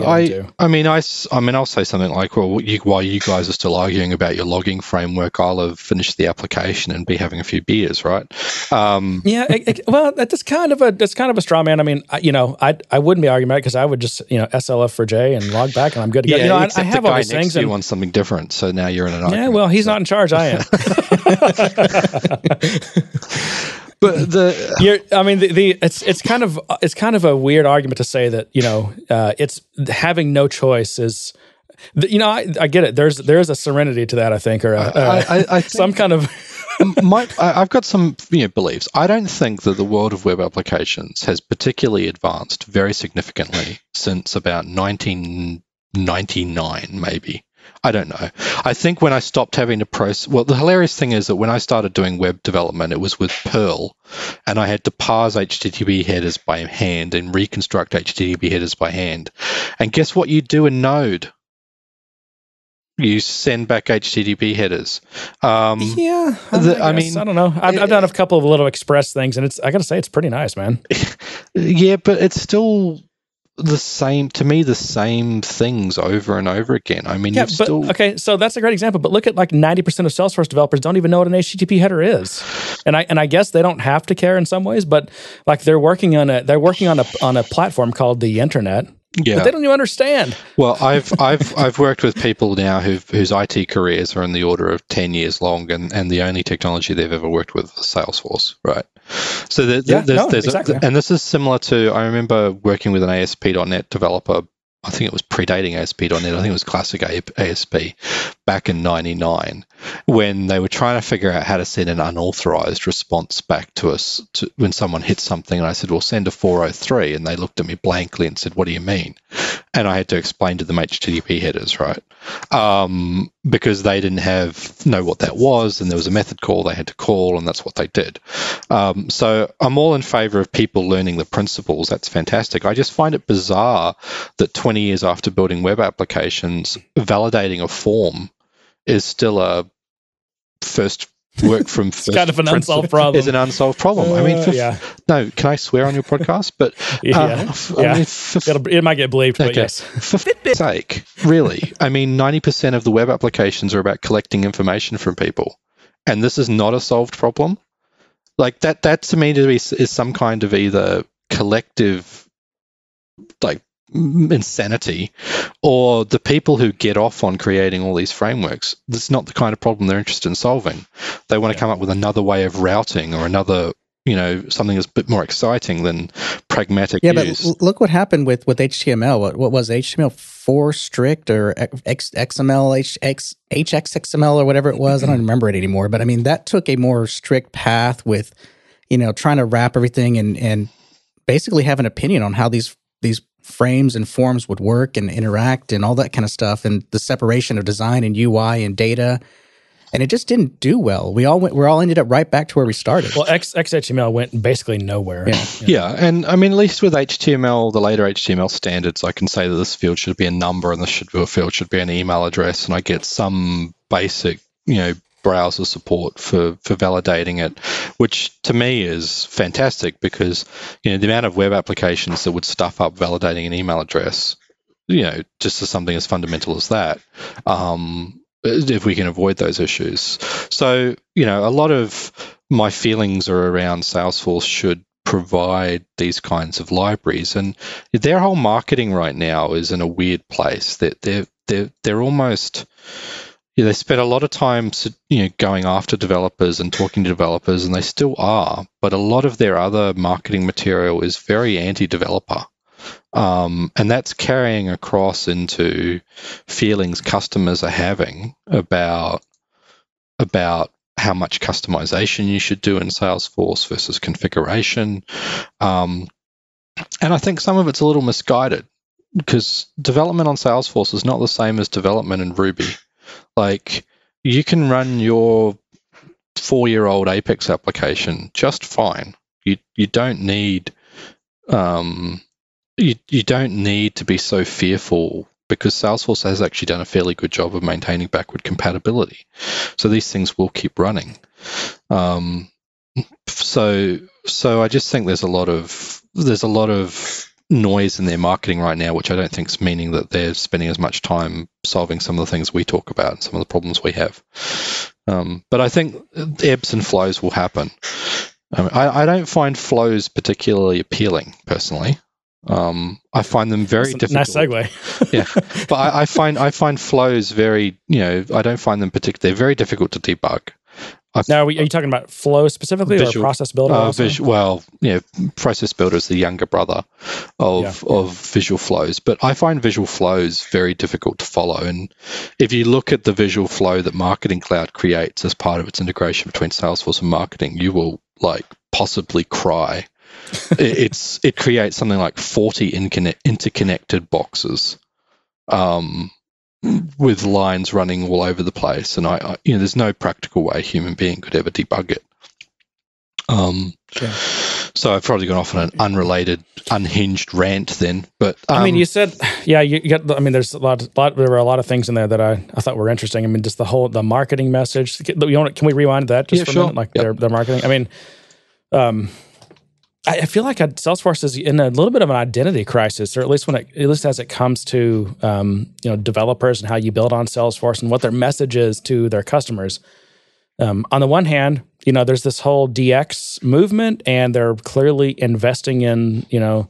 [SPEAKER 1] I, into. I mean, I, I mean, I'll say something like, well, you, while you guys are still arguing about your logging framework, I'll have finished the application and be having a few beers, right?
[SPEAKER 2] Um, yeah, it, it, well, that's kind of a that's kind of a straw man. I mean, I, you know, I I wouldn't be arguing about it because I would just you know SLF4J and Logback and I'm good to
[SPEAKER 1] go.
[SPEAKER 2] Yeah, you know,
[SPEAKER 1] I, I, have all these things. You want something different, so now you're in an argument.
[SPEAKER 2] Yeah, well, he's so. not in charge. I am.
[SPEAKER 1] but the
[SPEAKER 2] You're, I mean, the, the, it's it's kind of it's kind of a weird argument to say that you know uh, it's having no choice is. You know, I, I get it. There's there's a serenity to that, I think, or a, I, I, I think, some kind of
[SPEAKER 1] my, I've got some you know, beliefs. I don't think that the world of web applications has particularly advanced very significantly since about 1999, maybe. I don't know. I think when I stopped having to process, well, the hilarious thing is that when I started doing web development, it was with Perl, and I had to parse HTTP headers by hand and reconstruct HTTP headers by hand. And guess what you do in Node? You send back HTTP headers.
[SPEAKER 2] Um, yeah, I, the, I, mean, I don't know. I've, it, I've, done a couple of little Express things, and it's I got to say it's pretty nice, man.
[SPEAKER 1] Yeah, but it's still the same to me the same things over and over again. I mean,
[SPEAKER 2] yeah, but,
[SPEAKER 1] still
[SPEAKER 2] okay. So that's a great example. But look at like ninety percent of Salesforce developers don't even know what an HTTP header is, and I and I guess they don't have to care in some ways. But like they're working on a they're working on a on a platform called the internet, yeah. But they don't even understand.
[SPEAKER 1] Well, I've I've I've worked with people now who whose IT careers are in the order of ten years long, and, and the only technology they've ever worked with is Salesforce, right? So there, yeah, there's, no, there's exactly. a, and this is similar to I remember working with an ASP.NET developer I think it was predating ASP.NET. I think it was classic ASP back in 99 when they were trying to figure out how to send an unauthorized response back to us to, when someone hit something. And I said, well, send a 403. And they looked at me blankly and said, what do you mean? And I had to explain to them HTTP headers, right? Um, because they didn't have know what that was. And there was a method call they had to call, and that's what they did. Um, so I'm all in favor of people learning the principles. That's fantastic. I just find it bizarre that 20 20 years after building web applications, validating a form is still a first work from
[SPEAKER 2] it's kind of an unsolved problem.
[SPEAKER 1] Is an unsolved problem. Uh, I mean, uh, for, yeah. no, can I swear on your podcast? But
[SPEAKER 2] yeah, uh, yeah. I mean, for, it might get believed, okay. but yes.
[SPEAKER 1] For sake, really, I mean, ninety percent of the web applications are about collecting information from people, and this is not a solved problem. Like that, that to me to be is some kind of either collective, like insanity or the people who get off on creating all these frameworks that's not the kind of problem they're interested in solving. They want to come up with another way of routing or another you know something that's a bit more exciting than pragmatic
[SPEAKER 3] yeah
[SPEAKER 1] use.
[SPEAKER 3] but look what happened with with html what, what was html4 strict or X, xml H, X, hxxml or whatever it was. I don't mm-hmm. remember it anymore but i mean that took a more strict path with you know trying to wrap everything and and basically have an opinion on how these frames and forms would work and interact and all that kind of stuff and the separation of design and UI and data and it just didn't do well. We all went, we all ended up right back to where we started.
[SPEAKER 2] Well, X, XHTML went basically nowhere.
[SPEAKER 1] Yeah. yeah. yeah, and I mean, at least with HTML, the later HTML standards, I can say that this field should be a number and this should be a field should be an email address, and I get some basic, you know, browser support for for validating it, which to me is fantastic because you know the amount of web applications that would stuff up validating an email address, you know, just as something as fundamental as that. Um, if we can avoid those issues. So, you know, a lot of my feelings are around Salesforce should provide these kinds of libraries and their whole marketing right now is in a weird place that they're they're they're almost yeah, they spent a lot of time, you know, going after developers and talking to developers, and they still are. But a lot of their other marketing material is very anti-developer, um, and that's carrying across into feelings customers are having about about how much customization you should do in Salesforce versus configuration. Um, and I think some of it's a little misguided because development on Salesforce is not the same as development in Ruby. Like you can run your four year old Apex application just fine. You you don't need um, you you don't need to be so fearful because Salesforce has actually done a fairly good job of maintaining backward compatibility. So these things will keep running. Um, so so I just think there's a lot of there's a lot of noise in their marketing right now, which I don't think is meaning that they're spending as much time solving some of the things we talk about and some of the problems we have. Um, but I think ebbs and flows will happen. Um, I, I, don't find flows particularly appealing personally. Um, I find them very difficult.
[SPEAKER 2] Nice segue.
[SPEAKER 1] yeah, but I, I, find I find flows very you know I don't find them particular. They're very difficult to debug.
[SPEAKER 2] I've, now, are, you talking about Flow specifically visual, or Process Builder? Uh,
[SPEAKER 1] visual, well, yeah, Process Builder is the younger brother of yeah. of Visual Flows, but I find Visual Flows very difficult to follow. And if you look at the visual flow that Marketing Cloud creates as part of its integration between Salesforce and marketing, you will like possibly cry. it's it creates something like forty interconnected boxes. Um, with lines running all over the place, and I, I, you know, there's no practical way a human being could ever debug it. Um, yeah. So I've probably gone off on an unrelated, unhinged rant then. But
[SPEAKER 2] um, I mean, you said, yeah, you, got. I mean, there's a lot, lot, There were a lot of things in there that I, I thought were interesting. I mean, just the whole the marketing message. Can we rewind that just
[SPEAKER 1] yeah,
[SPEAKER 2] for
[SPEAKER 1] sure.
[SPEAKER 2] a minute? Like
[SPEAKER 1] yep.
[SPEAKER 2] their their marketing. I mean, um, I feel like Salesforce is in a little bit of an identity crisis, or at least when it, at least as it comes to um, you know developers and how you build on Salesforce and what their message is to their customers. Um, on the one hand, you know, there's this whole DX movement, and they're clearly investing in you know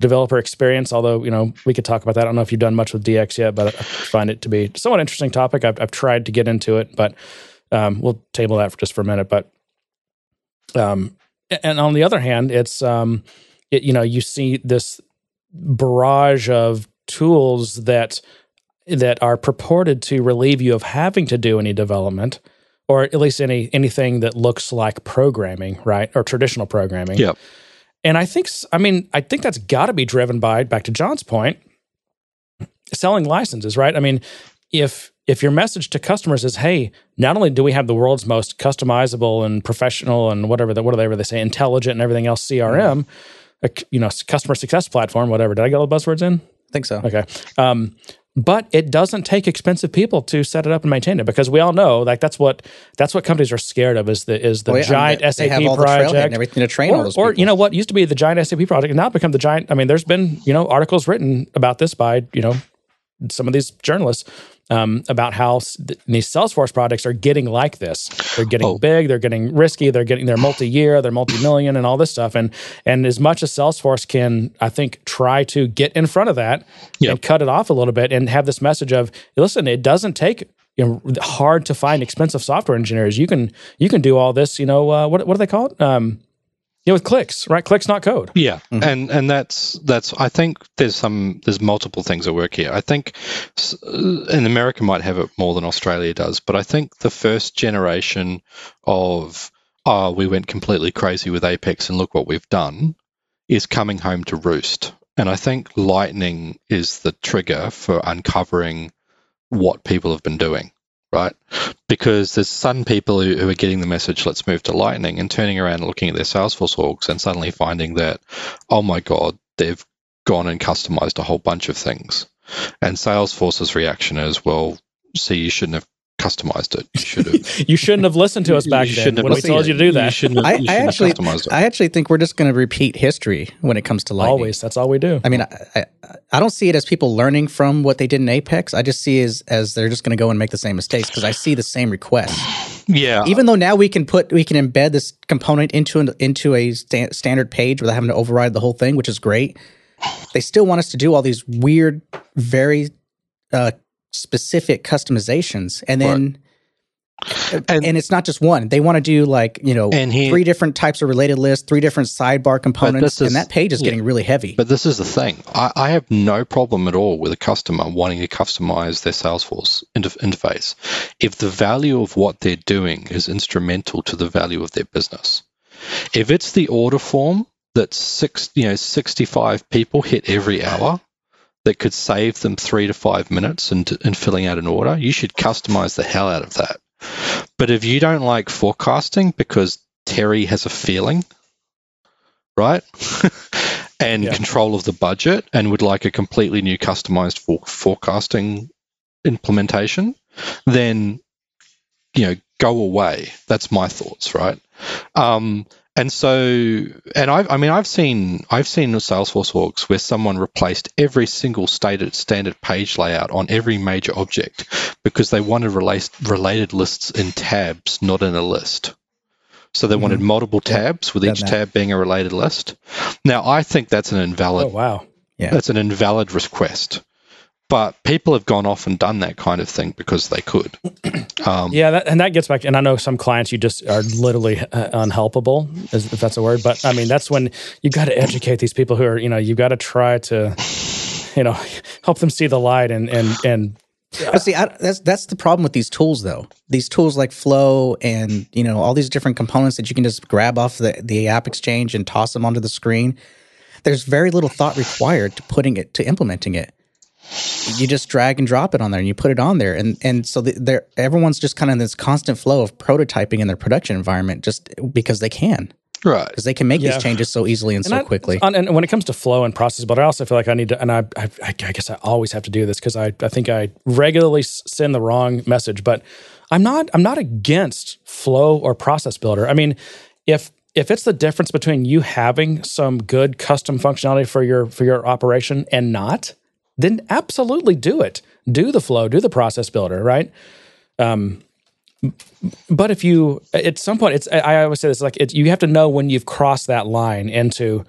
[SPEAKER 2] developer experience. Although you know we could talk about that. I don't know if you've done much with DX yet, but I find it to be somewhat interesting topic. I've, I've tried to get into it, but um, we'll table that for just for a minute. But um, and on the other hand, it's um, it, you know you see this barrage of tools that that are purported to relieve you of having to do any development or at least any anything that looks like programming, right? Or traditional programming.
[SPEAKER 1] Yeah.
[SPEAKER 2] And I think I mean I think that's got to be driven by back to John's point selling licenses, right? I mean, if if your message to customers is, "Hey, not only do we have the world's most customizable and professional and whatever the, what do they say, intelligent and everything else CRM, mm-hmm. a, you know, customer success platform, whatever." Did I get all the buzzwords in?
[SPEAKER 3] I think so.
[SPEAKER 2] Okay. Um, but it doesn't take expensive people to set it up and maintain it because we all know like that's what that's what companies are scared of is the is the oh, yeah, giant
[SPEAKER 3] they,
[SPEAKER 2] SAP
[SPEAKER 3] they
[SPEAKER 2] project
[SPEAKER 3] and everything to train
[SPEAKER 2] or,
[SPEAKER 3] all those
[SPEAKER 2] or you know what used to be the giant SAP project and now become the giant I mean there's been you know articles written about this by you know some of these journalists um, about how th- these Salesforce products are getting like this. They're getting oh. big, they're getting risky, they're getting they're multi-year, they're multi-million, and all this stuff. And and as much as Salesforce can, I think, try to get in front of that yep. and cut it off a little bit, and have this message of, listen, it doesn't take you know, hard to find expensive software engineers. You can you can do all this. You know uh, what what do they call it? Um, yeah, with clicks, right? Clicks, not code.
[SPEAKER 1] Yeah, mm-hmm. and and that's that's. I think there's some there's multiple things at work here. I think, and America might have it more than Australia does, but I think the first generation of oh we went completely crazy with Apex and look what we've done is coming home to roost. And I think Lightning is the trigger for uncovering what people have been doing right? Because there's some people who, who, are getting the message, let's move to Lightning, and turning around and looking at their Salesforce orgs and suddenly finding that, oh my God, they've gone and customized a whole bunch of things. And Salesforce's reaction is, well, see, you shouldn't have customized it. You should have.
[SPEAKER 2] you shouldn't have listened to us back then when we told you to do that.
[SPEAKER 3] You I, you I actually, I actually think we're just going to repeat history when it comes to lightning.
[SPEAKER 2] Always, that's all we do.
[SPEAKER 3] I mean, I, I, I don't see it as people learning from what they did in Apex. I just see as as they're just going to go and make the same mistakes because I see the same requests.
[SPEAKER 1] Yeah.
[SPEAKER 3] Even though now we can put we can embed this component into an, into a sta- standard page without having to override the whole thing, which is great. They still want us to do all these weird, very uh, specific customizations, and then. Right and, and, it's not just one. They want to do like you know he, three different types of related lists, three different sidebar components, is, and that page is yeah, getting really heavy.
[SPEAKER 1] But this is the thing: I, I, have no problem at all with a customer wanting to customize their Salesforce inter- interface if the value of what they're doing is instrumental to the value of their business. If it's the order form that six, you know, sixty-five people hit every hour, that could save them three to five minutes in, in filling out an order, you should customize the hell out of that. But if you don't like forecasting because Terry has a feeling, right? and yeah. control of the budget and would like a completely new customized for- forecasting implementation, then you know, go away. That's my thoughts, right? Um, and so, and I've, I mean, I've seen, I've seen Salesforce orgs where someone replaced every single stated standard page layout on every major object because they wanted relate, related lists in tabs, not in a list. So they mm-hmm. wanted multiple tabs yeah, with each tab being a related list. Now, I think that's an invalid.
[SPEAKER 2] Oh wow!
[SPEAKER 1] Yeah, that's an invalid request but people have gone off and done that kind of thing because they could.
[SPEAKER 2] Um, yeah, that, and that gets back. And I know some clients you just are literally uh, unhelpable, if that's a word. But I mean, that's when you got to educate these people who are, you know, you got to try to, you know, help them see the light and and and
[SPEAKER 3] but see, I, that's that's the problem with these tools, though. These tools like Flow and you know all these different components that you can just grab off the the AppExchange and toss them onto the screen. There's very little thought required to putting it to implementing it you just drag and drop it on there and you put it on there. And and so there everyone's just kind of in this constant flow of prototyping in their production environment just because they can.
[SPEAKER 1] Right.
[SPEAKER 3] Because they can make yeah. these changes so easily and, and so I, quickly.
[SPEAKER 2] and when it comes to flow and process but i also feel like i need to and i i, I guess i always have to do this because I, I think i regularly send the wrong message but i'm not i'm not against flow or process builder. I mean if if it's the difference between you having some good custom functionality for your for your operation and not then absolutely do it. Do the flow, do the process builder, right? Um, but if you at some point, it's I always say this like you have to know when you've crossed that line into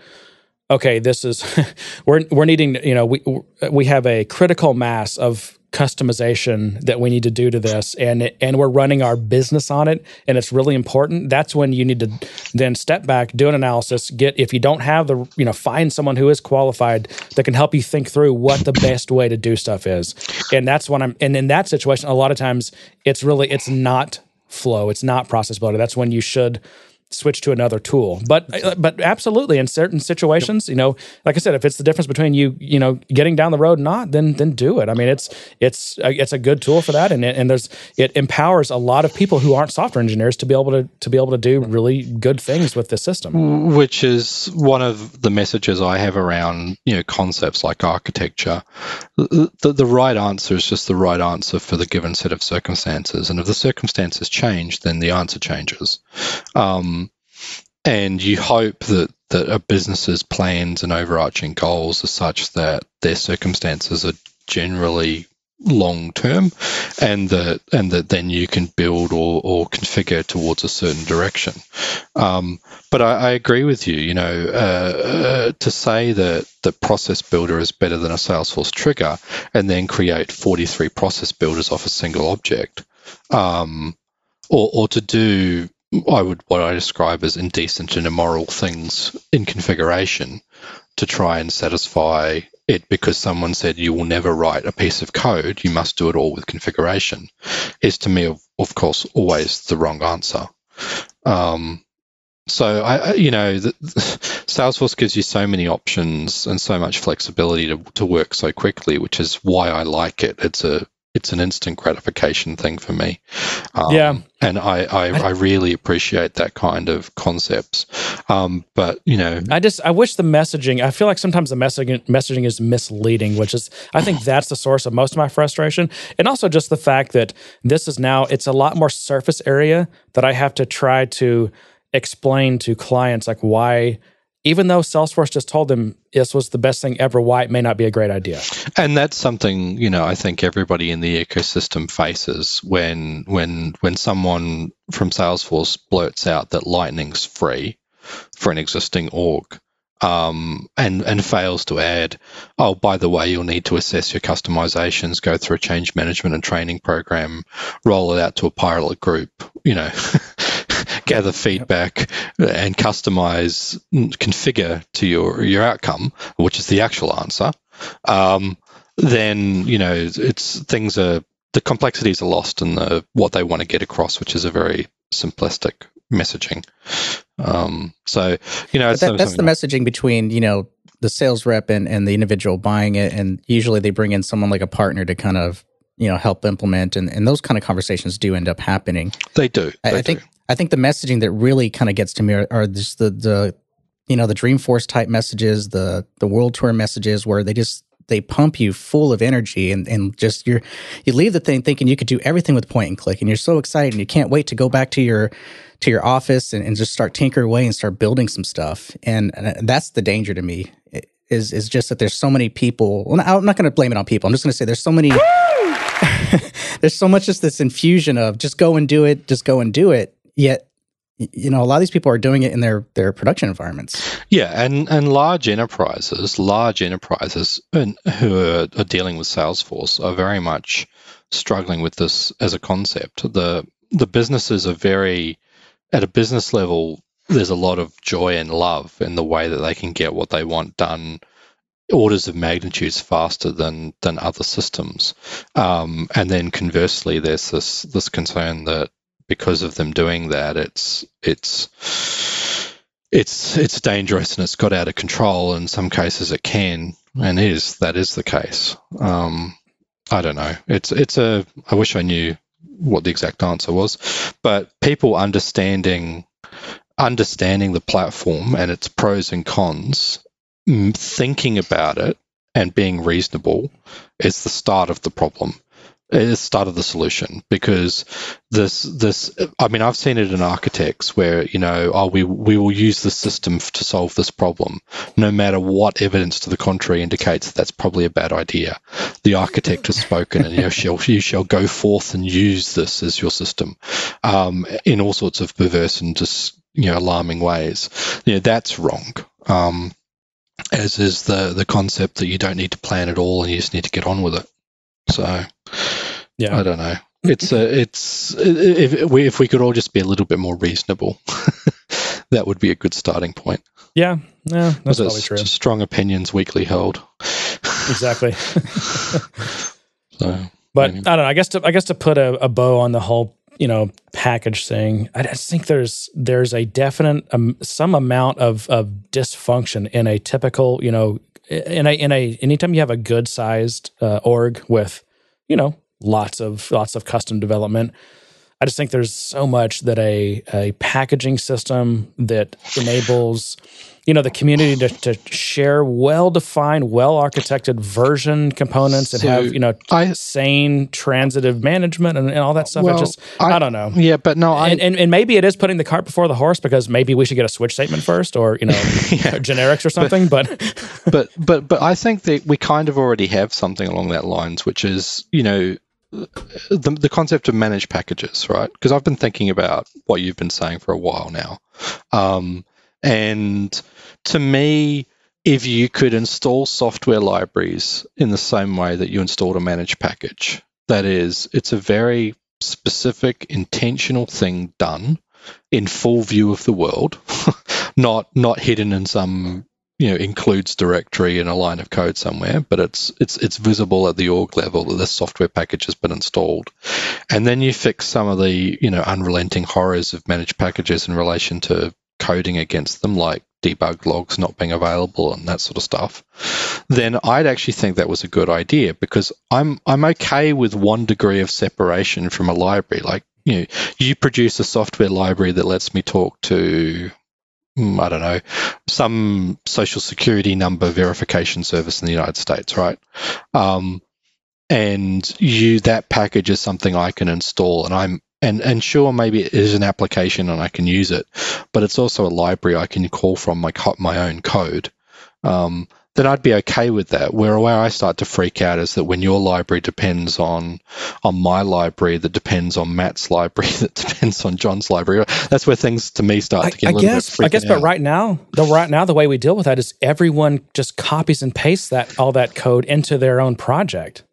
[SPEAKER 2] okay, this is we're we're needing you know we we have a critical mass of customization that we need to do to this and and we're running our business on it and it's really important. That's when you need to then step back do an analysis get if you don't have the you know find someone who is qualified that can help you think through what the best way to do stuff is. And that's when i'm and in that situation a lot of times it's really it's not flow it's not process builder. That's when you should switch to another tool. But but absolutely in certain situations, you know, like I said, if it's the difference between you you know getting down the road and not, then then do it. I mean, it's it's it's a good tool for that, and and there's it empowers a lot of people who aren't software engineers to be able to to be able to do really good things with this system.
[SPEAKER 1] Which is one of the messages I have around you know concepts like architecture. The, the, the right answer is just the right answer for the given set of circumstances, and if the circumstances change, then the answer changes. Um, and you hope that that a business's plans and overarching goals are such that their circumstances are generally long term and that and that then you can build or, or configure towards a certain direction. Um, but I, I, agree with you you know uh, uh, to say that the process builder is better than a salesforce trigger and then create 43 process builders off a single object um, or, or to do I would what I describe as indecent and immoral things in configuration to try and satisfy it because someone said you will never write a piece of code, you must do it all with configuration, is to me, of course, always the wrong answer. Um, so I, you know, the, Salesforce gives you so many options and so much flexibility to, to work so quickly, which is why I like it. It's a it's an instant gratification thing for me.
[SPEAKER 2] Um, yeah,
[SPEAKER 1] and I, I, I really appreciate that kind of concepts. Um, but you know,
[SPEAKER 2] I just I wish the messaging. I feel like sometimes the messaging messaging is misleading, which is I think that's the source of most of my frustration, and also just the fact that this is now it's a lot more surface area that I have to try to explain to clients like why even though Salesforce just told them this was the best thing ever, why it may not be a great idea.
[SPEAKER 1] And that's something you know I think everybody in the ecosystem faces when when when someone from Salesforce blurts out that Lightning's free for an existing org. Um, and and fails to add, oh, by the way, you'll need to assess your customizations, go through a change management and training program, roll it out to a pilot group, you know, gather feedback and customize, configure to your your outcome, which is the actual answer, um, then you know it's things are the complexities are lost in the what they want to get across, which is a very simplistic messaging. Um, so you know
[SPEAKER 3] that, that's the messaging between you know the sales rep and, and the individual buying it, and usually they bring in someone like a partner to kind of you know help implement and, and those kind of conversations do end up happening.
[SPEAKER 1] They do.
[SPEAKER 3] They
[SPEAKER 1] I,
[SPEAKER 3] I, think I think the messaging that really kind of gets to me are, are just the the you know the Dreamforce type messages, the the World Tour messages, where they just they pump you full of energy and and just you're you leave the thing thinking you could do everything with point and click, and you're so excited and you can't wait to go back to your to your office and, and just start tinker away and start building some stuff. And, and that's the danger to me is is just that there's so many people. Well, I'm not going to blame it on people. I'm just going to say there's so many. there's so much just this infusion of just go and do it, just go and do it, yet you know, a lot of these people are doing it in their their production environments.
[SPEAKER 1] Yeah, and and large enterprises, large enterprises who are, are dealing with Salesforce are very much struggling with this as a concept. The the businesses are very at a business level. There's a lot of joy and love in the way that they can get what they want done orders of magnitudes faster than than other systems. Um, and then conversely, there's this this concern that because of them doing that, it's it's it's it's dangerous and it's got out of control. In some cases, it can and is that is the case. Um, I don't know. It's it's a. I wish I knew what the exact answer was, but people understanding understanding the platform and its pros and cons thinking about it and being reasonable is the start of the problem is start of the solution because this this I mean I've seen it in architects where you know oh we we will use the system to solve this problem. No matter what evidence to the contrary indicates that that's probably a bad idea. The architect has spoken and you, know, shall, you shall go forth and use this as your system um, in all sorts of perverse and just you know alarming ways. You know that's wrong. Um, as is the the concept that you don't need to plan at all and you just need to get on with it. So, yeah, I don't know. It's a, it's if we if we could all just be a little bit more reasonable, that would be a good starting point.
[SPEAKER 2] Yeah, yeah, that's probably true.
[SPEAKER 1] Strong opinions weakly held.
[SPEAKER 2] exactly. so, but anyway. I don't know. I guess to I guess to put a, a bow on the whole you know package thing i just think there's there's a definite um, some amount of of dysfunction in a typical you know in a in a anytime you have a good sized uh, org with you know lots of lots of custom development i just think there's so much that a a packaging system that enables you know the community to, to share well defined well architected version components and so have you know I, sane transitive management and, and all that stuff. Well, I just I, I, don't know.
[SPEAKER 1] Yeah but no I,
[SPEAKER 2] and, and, and, maybe it is putting the cart before the horse because maybe we should get a switch statement first or you know yeah, generics or something but
[SPEAKER 1] but, but but but I think that we kind of already have something along that lines which is you know the, the concept of managed packages, right? Because I've been thinking about what you've been saying for a while now. Um, and to me, if you could install software libraries in the same way that you installed a managed package, that is, it's a very specific, intentional thing done in full view of the world, not not hidden in some you know includes directory in a line of code somewhere, but it's it's it's visible at the org level that this software package has been installed, and then you fix some of the you know unrelenting horrors of managed packages in relation to coding against them, like debug logs not being available and that sort of stuff, then I'd actually think that was a good idea because I'm I'm okay with one degree of separation from a library. Like you know, you produce a software library that lets me talk to I don't know, some social security number verification service in the United States, right? Um, and you that package is something I can install, and I'm and and sure maybe it is an application and I can use it, but it's also a library I can call from my my own code. Um, then I'd be okay with that. Where where I start to freak out is that when your library depends on on my library, that depends on Matt's library, that depends on John's library. That's where things to me start to get I, a little
[SPEAKER 2] guess,
[SPEAKER 1] bit. I
[SPEAKER 2] guess,
[SPEAKER 1] out.
[SPEAKER 2] but right now, the right now the way we deal with that is everyone just copies and pastes that all that code into their own project,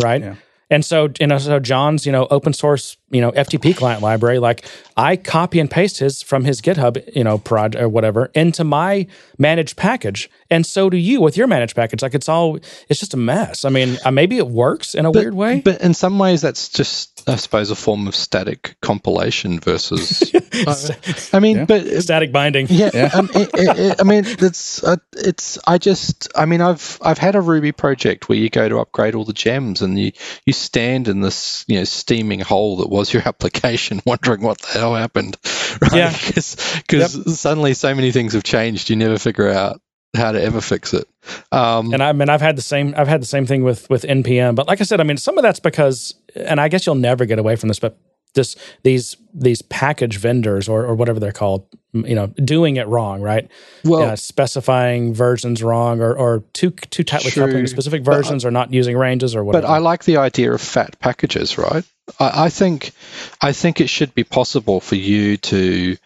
[SPEAKER 2] right? Yeah. And so, you know, so John's, you know, open source, you know, FTP client library, like I copy and paste his from his GitHub, you know, project or whatever into my managed package. And so do you with your managed package. Like it's all, it's just a mess. I mean, uh, maybe it works in a
[SPEAKER 1] but,
[SPEAKER 2] weird way.
[SPEAKER 1] But in some ways, that's just, I suppose, a form of static compilation versus, I mean, yeah. but
[SPEAKER 2] static binding.
[SPEAKER 1] Yeah. yeah. Um, it, it, I mean, it's, uh, it's, I just, I mean, I've, I've had a Ruby project where you go to upgrade all the gems and you, you stand in this you know steaming hole that was your application, wondering what the hell happened, right? Yeah, because yep. suddenly so many things have changed, you never figure out how to ever fix it.
[SPEAKER 2] Um, and I mean, I've had the same. I've had the same thing with with npm. But like I said, I mean, some of that's because, and I guess you'll never get away from this, but just these these package vendors or, or whatever they're called, you know, doing it wrong, right? Well, uh, specifying versions wrong or, or too too tightly true, coupling specific versions or not using ranges or whatever.
[SPEAKER 1] But I like the idea of fat packages, right? I, I think I think it should be possible for you to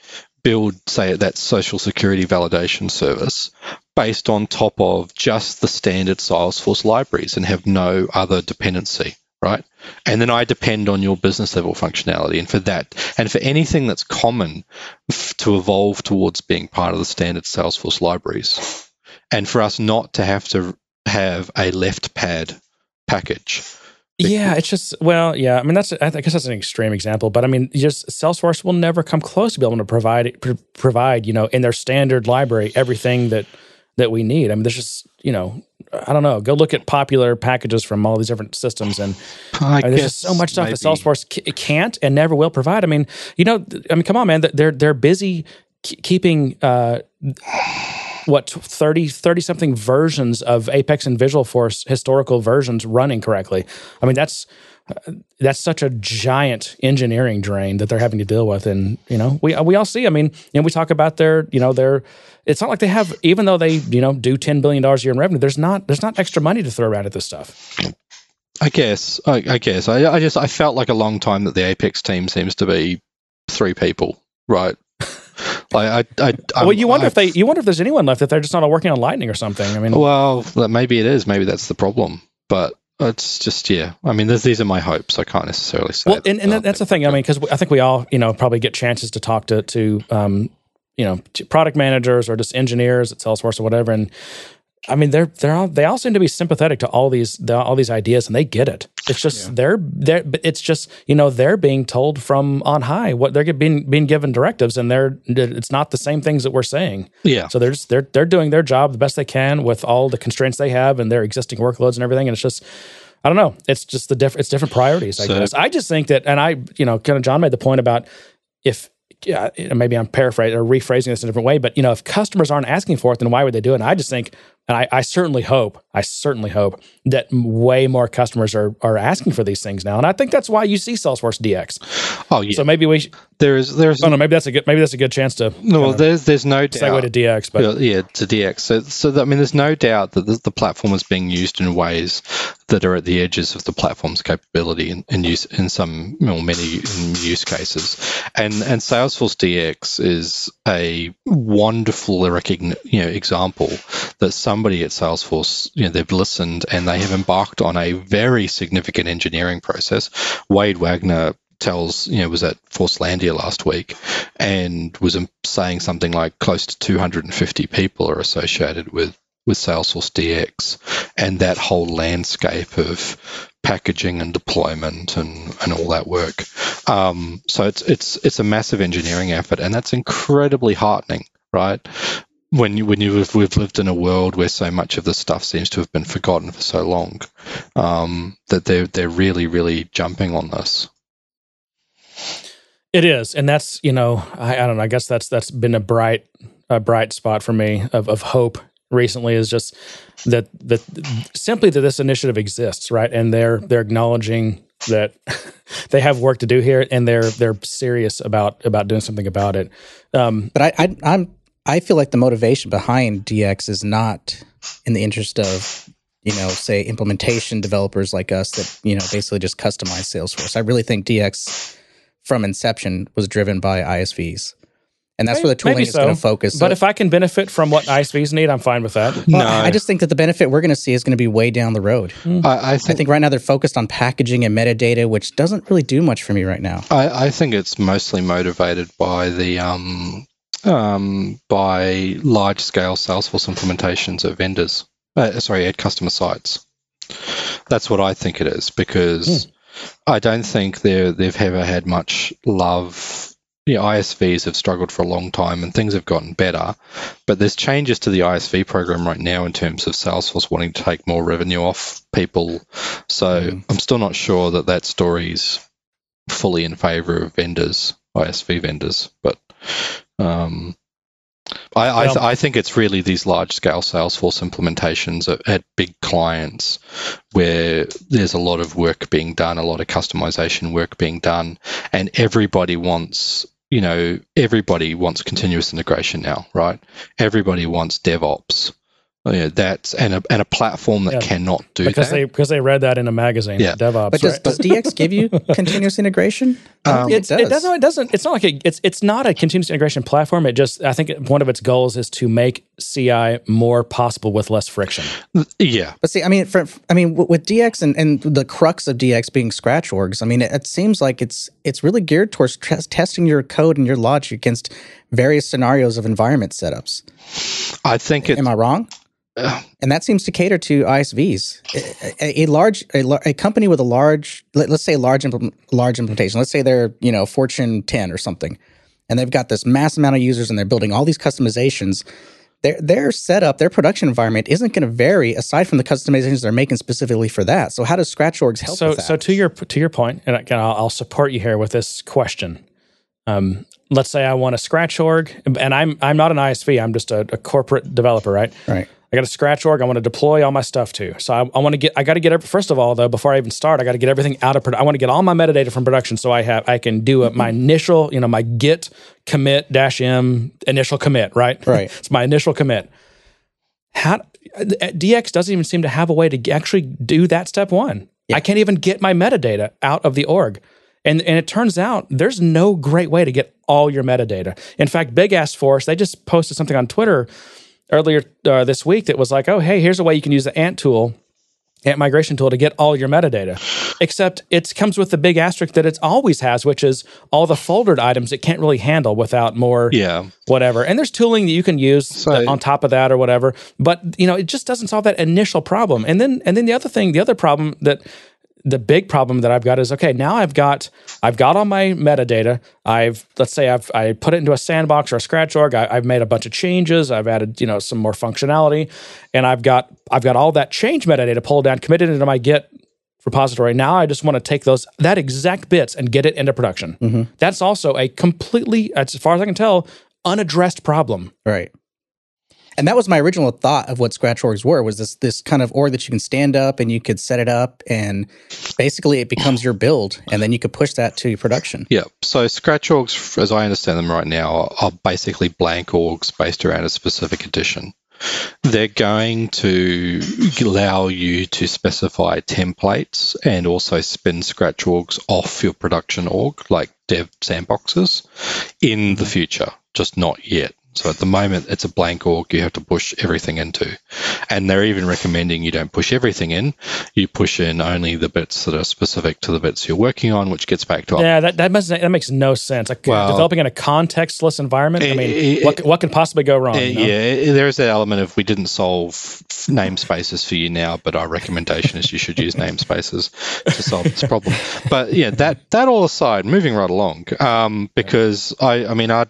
[SPEAKER 1] build, say, that social security validation service based on top of just the standard Salesforce libraries and have no other dependency, right? And then I depend on your business level functionality. And for that, and for anything that's common to evolve towards being part of the standard Salesforce libraries, and for us not to have to have a left pad package
[SPEAKER 2] yeah, it's just well, yeah. I mean, that's I guess that's an extreme example, but I mean, just Salesforce will never come close to be able to provide provide you know in their standard library everything that that we need. I mean, there's just you know I don't know. Go look at popular packages from all these different systems, and I I mean, there's just so much stuff maybe. that Salesforce can't and never will provide. I mean, you know, I mean, come on, man. They're they're busy keeping. Uh, what 30 30 something versions of apex and Visualforce historical versions running correctly i mean that's that's such a giant engineering drain that they're having to deal with and you know we we all see i mean you know we talk about their you know their it's not like they have even though they you know do 10 billion dollars a year in revenue there's not there's not extra money to throw around at this stuff
[SPEAKER 1] i guess i, I guess I, I just i felt like a long time that the apex team seems to be three people right I, I, I
[SPEAKER 2] well, you wonder I, if they, you wonder if there's anyone left if they're just not all working on Lightning or something. I mean,
[SPEAKER 1] well, maybe it is. Maybe that's the problem. But it's just yeah. I mean, these are my hopes. I can't necessarily say.
[SPEAKER 2] Well, and, and that's the thing. I mean, because I think we all, you know, probably get chances to talk to to um, you know, product managers or just engineers at Salesforce or whatever, and I mean, they're they're all, they all seem to be sympathetic to all these the, all these ideas, and they get it. It's just yeah. they're they're it's just you know they're being told from on high what they're being being given directives, and they're it's not the same things that we're saying.
[SPEAKER 1] Yeah.
[SPEAKER 2] So they're just they're they're doing their job the best they can with all the constraints they have and their existing workloads and everything, and it's just. I don't know. It's just the different. It's different priorities. I so, guess. I just think that, and I, you know, kind of John made the point about if yeah, maybe I'm paraphrasing or rephrasing this in a different way, but you know, if customers aren't asking for it, then why would they do it? And I just think and I, I, certainly hope, I certainly hope that way more customers are are asking for these things now. And I think that's why you see Salesforce DX.
[SPEAKER 1] Oh yeah.
[SPEAKER 2] So maybe we
[SPEAKER 1] there's there's
[SPEAKER 2] oh no maybe that's a good maybe that's a good chance to
[SPEAKER 1] no there's there's no
[SPEAKER 2] doubt segue to DX but
[SPEAKER 1] yeah to DX so so that, I mean there's no doubt that the, the, platform is being used in ways that are at the edges of the platform's capability in, in use in some well, many use cases. And and Salesforce DX is a wonderful recogn- you know example that somebody at Salesforce you know they've listened and they have embarked on a very significant engineering process. Wade Wegner tells, you know, was at Forcelandia last week and was saying something like close to 250 people are associated with with Salesforce DX and that whole landscape of packaging and deployment and, and all that work. Um, so it's it's it's a massive engineering effort, and that's incredibly heartening, right? When you when you have, we've lived in a world where so much of the stuff seems to have been forgotten for so long, um, that they're they're really really jumping on this.
[SPEAKER 2] It is, and that's you know I, I don't know. I guess that's that's been a bright a bright spot for me of of hope recently is just that that simply that this initiative exists, right? And they're they're acknowledging that they have work to do here, and they're they're serious about about doing something about it.
[SPEAKER 3] Um, but I, I I'm I feel like the motivation behind DX is not in the interest of you know say implementation developers like us that you know basically just customize Salesforce. I really think DX from inception was driven by ISVs. And that's maybe, where the tooling so. is going to focus.
[SPEAKER 2] But if I can benefit from what ISVs need, I'm fine with that.
[SPEAKER 3] Well, no, I just think that the benefit we're going to see is going to be way down the road.
[SPEAKER 1] Mm. I, I, think,
[SPEAKER 3] I, think, right now they're focused on packaging and metadata, which doesn't really do much for me right now.
[SPEAKER 1] I, I think it's mostly motivated by the um, um, by large scale Salesforce implementations of vendors. Uh, sorry, at customer sites. That's what I think it is because. Mm I don't think they've ever had much love. The ISVs have struggled for a long time and things have gotten better. But there's changes to the ISV program right now in terms of Salesforce wanting to take more revenue off people. So mm. I'm still not sure that that story's fully in favor of vendors, ISV vendors. But um, I I, th- I, think it's really these large scale Salesforce implementations at, at, big clients where there's a lot of work being done, a lot of customization work being done, and everybody wants you know everybody wants continuous integration now, right? Everybody wants DevOps Oh, yeah, that's and a and a platform that yeah. cannot do
[SPEAKER 2] because
[SPEAKER 1] that.
[SPEAKER 2] they because they read that in a magazine. Yeah, DevOps.
[SPEAKER 3] But does, right? does DX give you continuous integration?
[SPEAKER 2] Um, it, does. it doesn't. It doesn't. It's not like a, it's it's not a continuous integration platform. It just I think one of its goals is to make CI more possible with less friction.
[SPEAKER 1] Yeah,
[SPEAKER 3] but see, I mean, for, I mean, with DX and, and the crux of DX being scratch orgs, I mean, it, it seems like it's it's really geared towards t- testing your code and your logic against various scenarios of environment setups.
[SPEAKER 1] I think it.
[SPEAKER 3] Am I wrong? And that seems to cater to ISVs. A, a large, a, a, company with a large, let, us say large, large implementation. Let's say they're you know Fortune 10 or something, and they've got this mass amount of users, and they're building all these customizations. Their their setup, their production environment isn't going to vary aside from the customizations they're making specifically for that. So how does Scratch Orgs help?
[SPEAKER 2] So so to your to your point, and I'll, I'll support you here with this question. Um, let's say I want a Scratch org, and I'm I'm not an ISV. I'm just a, a corporate developer, right?
[SPEAKER 3] Right
[SPEAKER 2] I got a scratch org. I want to deploy all my stuff to. So I, I want to get. I got to get. First of all, though, before I even start, I got to get everything out of. production. I want to get all my metadata from production, so I have. I can do a, my mm-hmm. initial. You know, my git commit dash m initial commit. Right.
[SPEAKER 3] Right.
[SPEAKER 2] it's my initial commit. How DX doesn't even seem to have a way to actually do that step one. Yeah. I can't even get my metadata out of the org. And, and it turns out there's no great way to get all your metadata. In fact, Big Ass Force, they just posted something on Twitter earlier uh, this week that was like, oh, hey, here's a way you can use the Ant tool, Ant migration tool to get all your metadata. Except it comes with the big asterisk that it always has, which is all the foldered items it can't really handle without more
[SPEAKER 1] yeah.
[SPEAKER 2] whatever. And there's tooling that you can use so, on top of that or whatever. But you know, it just doesn't solve that initial problem. And then and then the other thing, the other problem that the big problem that I've got is okay, now I've got I've got all my metadata. I've let's say I've I put it into a sandbox or a scratch org. I, have made a bunch of changes. I've added you know some more functionality, and I've got I've got all that change metadata pulled down, committed into my Git repository. Now I just want to take those that exact bits and get it into production. Mm-hmm. That's also a completely, as far as I can tell, unaddressed problem.
[SPEAKER 3] Right. And that was my original thought of what scratch orgs were was this this kind of org that you can stand up and you could set it up and basically it becomes your build and then you could push that to production.
[SPEAKER 1] Yeah. So scratch orgs as I understand them right now are basically blank orgs based around a specific edition. They're going to allow you to specify templates and also spin scratch orgs off your production org like dev sandboxes in the future, just not yet. So at the moment, it's a blank org you have to push everything into. And they're even recommending you don't push everything in. You push in only the bits that are specific to the bits you're working on, which gets back to
[SPEAKER 2] yeah. That that, must, that makes no sense. Like well, developing in a contextless environment. I mean, it, what what can possibly go wrong?
[SPEAKER 1] It, you know? Yeah, there is that element of we didn't solve namespaces for you now, but our recommendation is you should use namespaces to solve this problem. But yeah, that that all aside, moving right along, um, because I I mean I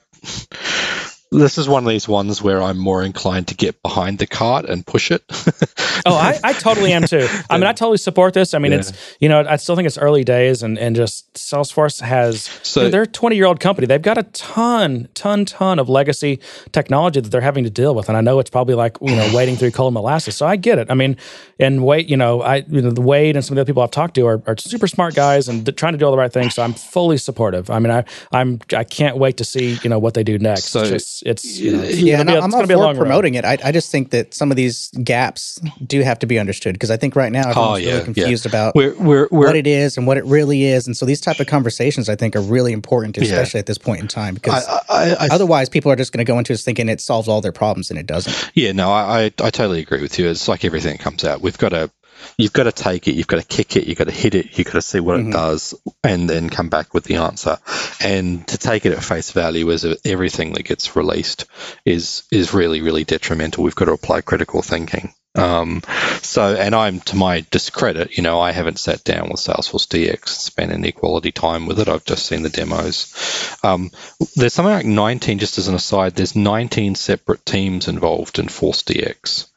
[SPEAKER 1] this is one of these ones where I'm more inclined to get behind the cart and push it.
[SPEAKER 2] oh, I, I totally am too. I mean, I totally support this. I mean, yeah. it's you know, I still think it's early days, and and just Salesforce has so you know, they're a 20 year old company. They've got a ton, ton, ton of legacy technology that they're having to deal with, and I know it's probably like you know wading through cold molasses. So I get it. I mean, and wait, you know, I you know the Wade and some of the other people I've talked to are, are super smart guys and trying to do all the right things. So I'm fully supportive. I mean, I I'm I can't wait to see you know what they do next. So, just, it's you know,
[SPEAKER 3] yeah, and I'm all for promoting it. I, I just think that some of these gaps do have to be understood because I think right now everyone's oh, yeah, really confused yeah. about we're, we're, we're, what it is and what it really is, and so these type of conversations I think are really important, especially yeah. at this point in time, because I, I, I, otherwise people are just going to go into this thinking it solves all their problems and it doesn't.
[SPEAKER 1] Yeah, no, I, I totally agree with you. It's like everything comes out. We've got to you've got to take it, you've got to kick it, you've got to hit it, you've got to see what mm-hmm. it does, and then come back with the answer. And to take it at face value as everything that gets released is is really really detrimental. We've got to apply critical thinking. Um, so, and I'm to my discredit, you know, I haven't sat down with Salesforce DX, spent any quality time with it. I've just seen the demos. Um, there's something like 19, just as an aside, there's 19 separate teams involved in Force DX.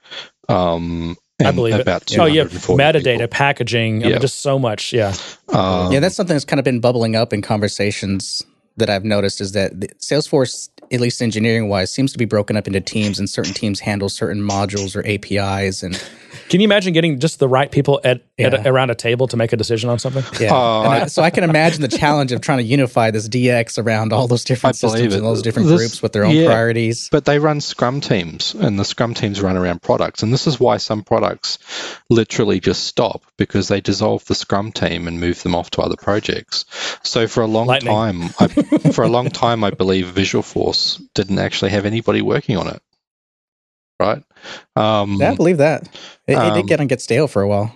[SPEAKER 1] Um,
[SPEAKER 2] I believe about it. Oh yeah, metadata, people. packaging, yeah. I mean, just so much. Yeah,
[SPEAKER 3] um, yeah, that's something that's kind of been bubbling up in conversations that I've noticed is that Salesforce at least engineering wise, seems to be broken up into teams, and certain teams handle certain modules or APIs. And
[SPEAKER 2] can you imagine getting just the right people at, yeah. at around a table to make a decision on something?
[SPEAKER 3] Yeah. Uh, I, so I can imagine the challenge of trying to unify this DX around all those different I systems and those different this, groups with their own yeah, priorities.
[SPEAKER 1] But they run Scrum teams, and the Scrum teams run around products, and this is why some products literally just stop because they dissolve the Scrum team and move them off to other projects. So for a long Lightning. time, I, for a long time, I believe Visualforce didn't actually have anybody working on it right?
[SPEAKER 3] Um, yeah, I believe that. It, um, it did get on get stale for a while.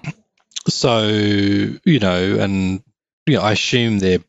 [SPEAKER 1] So you know, and you know, I assume they're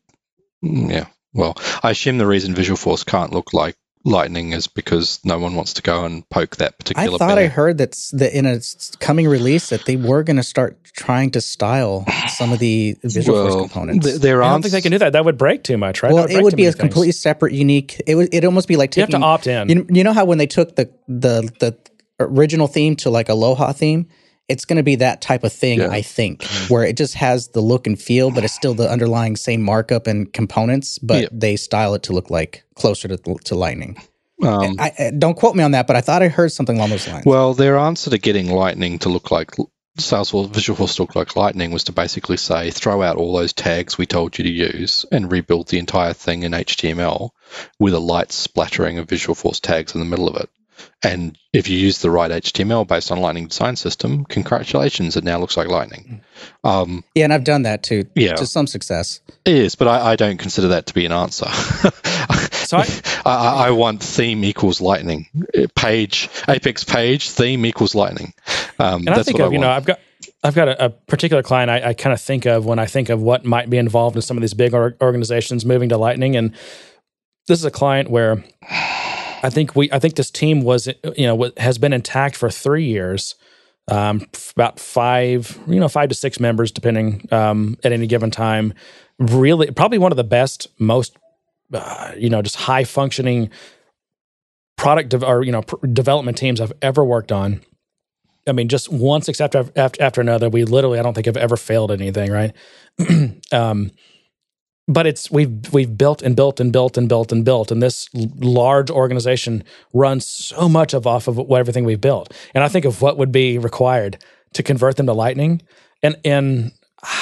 [SPEAKER 1] yeah. Well, I assume the reason Visualforce can't look like Lightning is because no one wants to go and poke that particular.
[SPEAKER 3] I thought bear. I heard that that in a coming release that they were going to start trying to style some of the Visual well, Force components.
[SPEAKER 2] Th- there I don't think they can do that. That would break too much, right?
[SPEAKER 3] Well, would it would be a things. completely separate, unique. It would it almost be like taking,
[SPEAKER 2] you have to opt in.
[SPEAKER 3] You, you know how when they took the the the original theme to like Aloha theme, it's going to be that type of thing, yeah. I think, mm-hmm. where it just has the look and feel, but it's still the underlying same markup and components, but yeah. they style it to look like closer to, to Lightning. Um, I, I, don't quote me on that, but I thought I heard something along those lines.
[SPEAKER 1] Well, their answer to getting Lightning to look like Salesforce Visualforce to look like Lightning was to basically say throw out all those tags we told you to use and rebuild the entire thing in HTML with a light splattering of Visualforce tags in the middle of it. And if you use the right HTML based on Lightning Design System, congratulations, it now looks like Lightning.
[SPEAKER 3] Um, yeah, and I've done that too, yeah. to some success.
[SPEAKER 1] It is, but I, I don't consider that to be an answer. so I, I, I, want theme equals Lightning. Page, Apex page, theme equals Lightning.
[SPEAKER 2] Um, and I think of, you know, I've got I've got a, a particular client I, I kind of think of when I think of what might be involved in some of these big organizations moving to Lightning. And this is a client where I think we I think this team was you know has been intact for three years. Um, about five, you know, five to six members, depending um, at any given time. Really, probably one of the best, most, uh, you know, just high functioning product de- or you know pr- development teams I've ever worked on. I mean, just one success after, after after another. We literally, I don't think, have ever failed anything. Right. um, but it's we've we've built and built and built and built and built and this large organization runs so much of off of what everything we've built. And i think of what would be required to convert them to lightning and and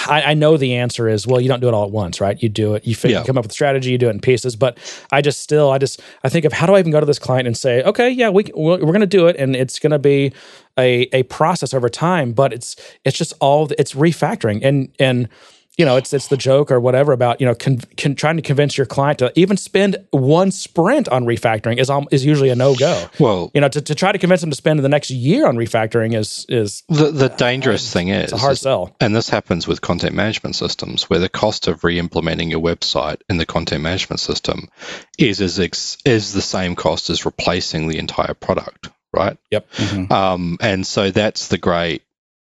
[SPEAKER 2] I, I know the answer is well you don't do it all at once right? You do it you, figure, yeah. you come up with a strategy you do it in pieces but i just still i just i think of how do i even go to this client and say okay yeah we, we're going to do it and it's going to be a, a process over time but it's it's just all it's refactoring. And and you know, it's it's the joke or whatever about you know con, con, trying to convince your client to even spend one sprint on refactoring is is usually a no go.
[SPEAKER 1] Well,
[SPEAKER 2] you know, to, to try to convince them to spend the next year on refactoring is is
[SPEAKER 1] the the dangerous uh, thing is
[SPEAKER 2] it's a hard is, sell.
[SPEAKER 1] And this happens with content management systems, where the cost of re-implementing your website in the content management system is is is the same cost as replacing the entire product, right?
[SPEAKER 2] Yep.
[SPEAKER 1] Mm-hmm. Um, and so that's the great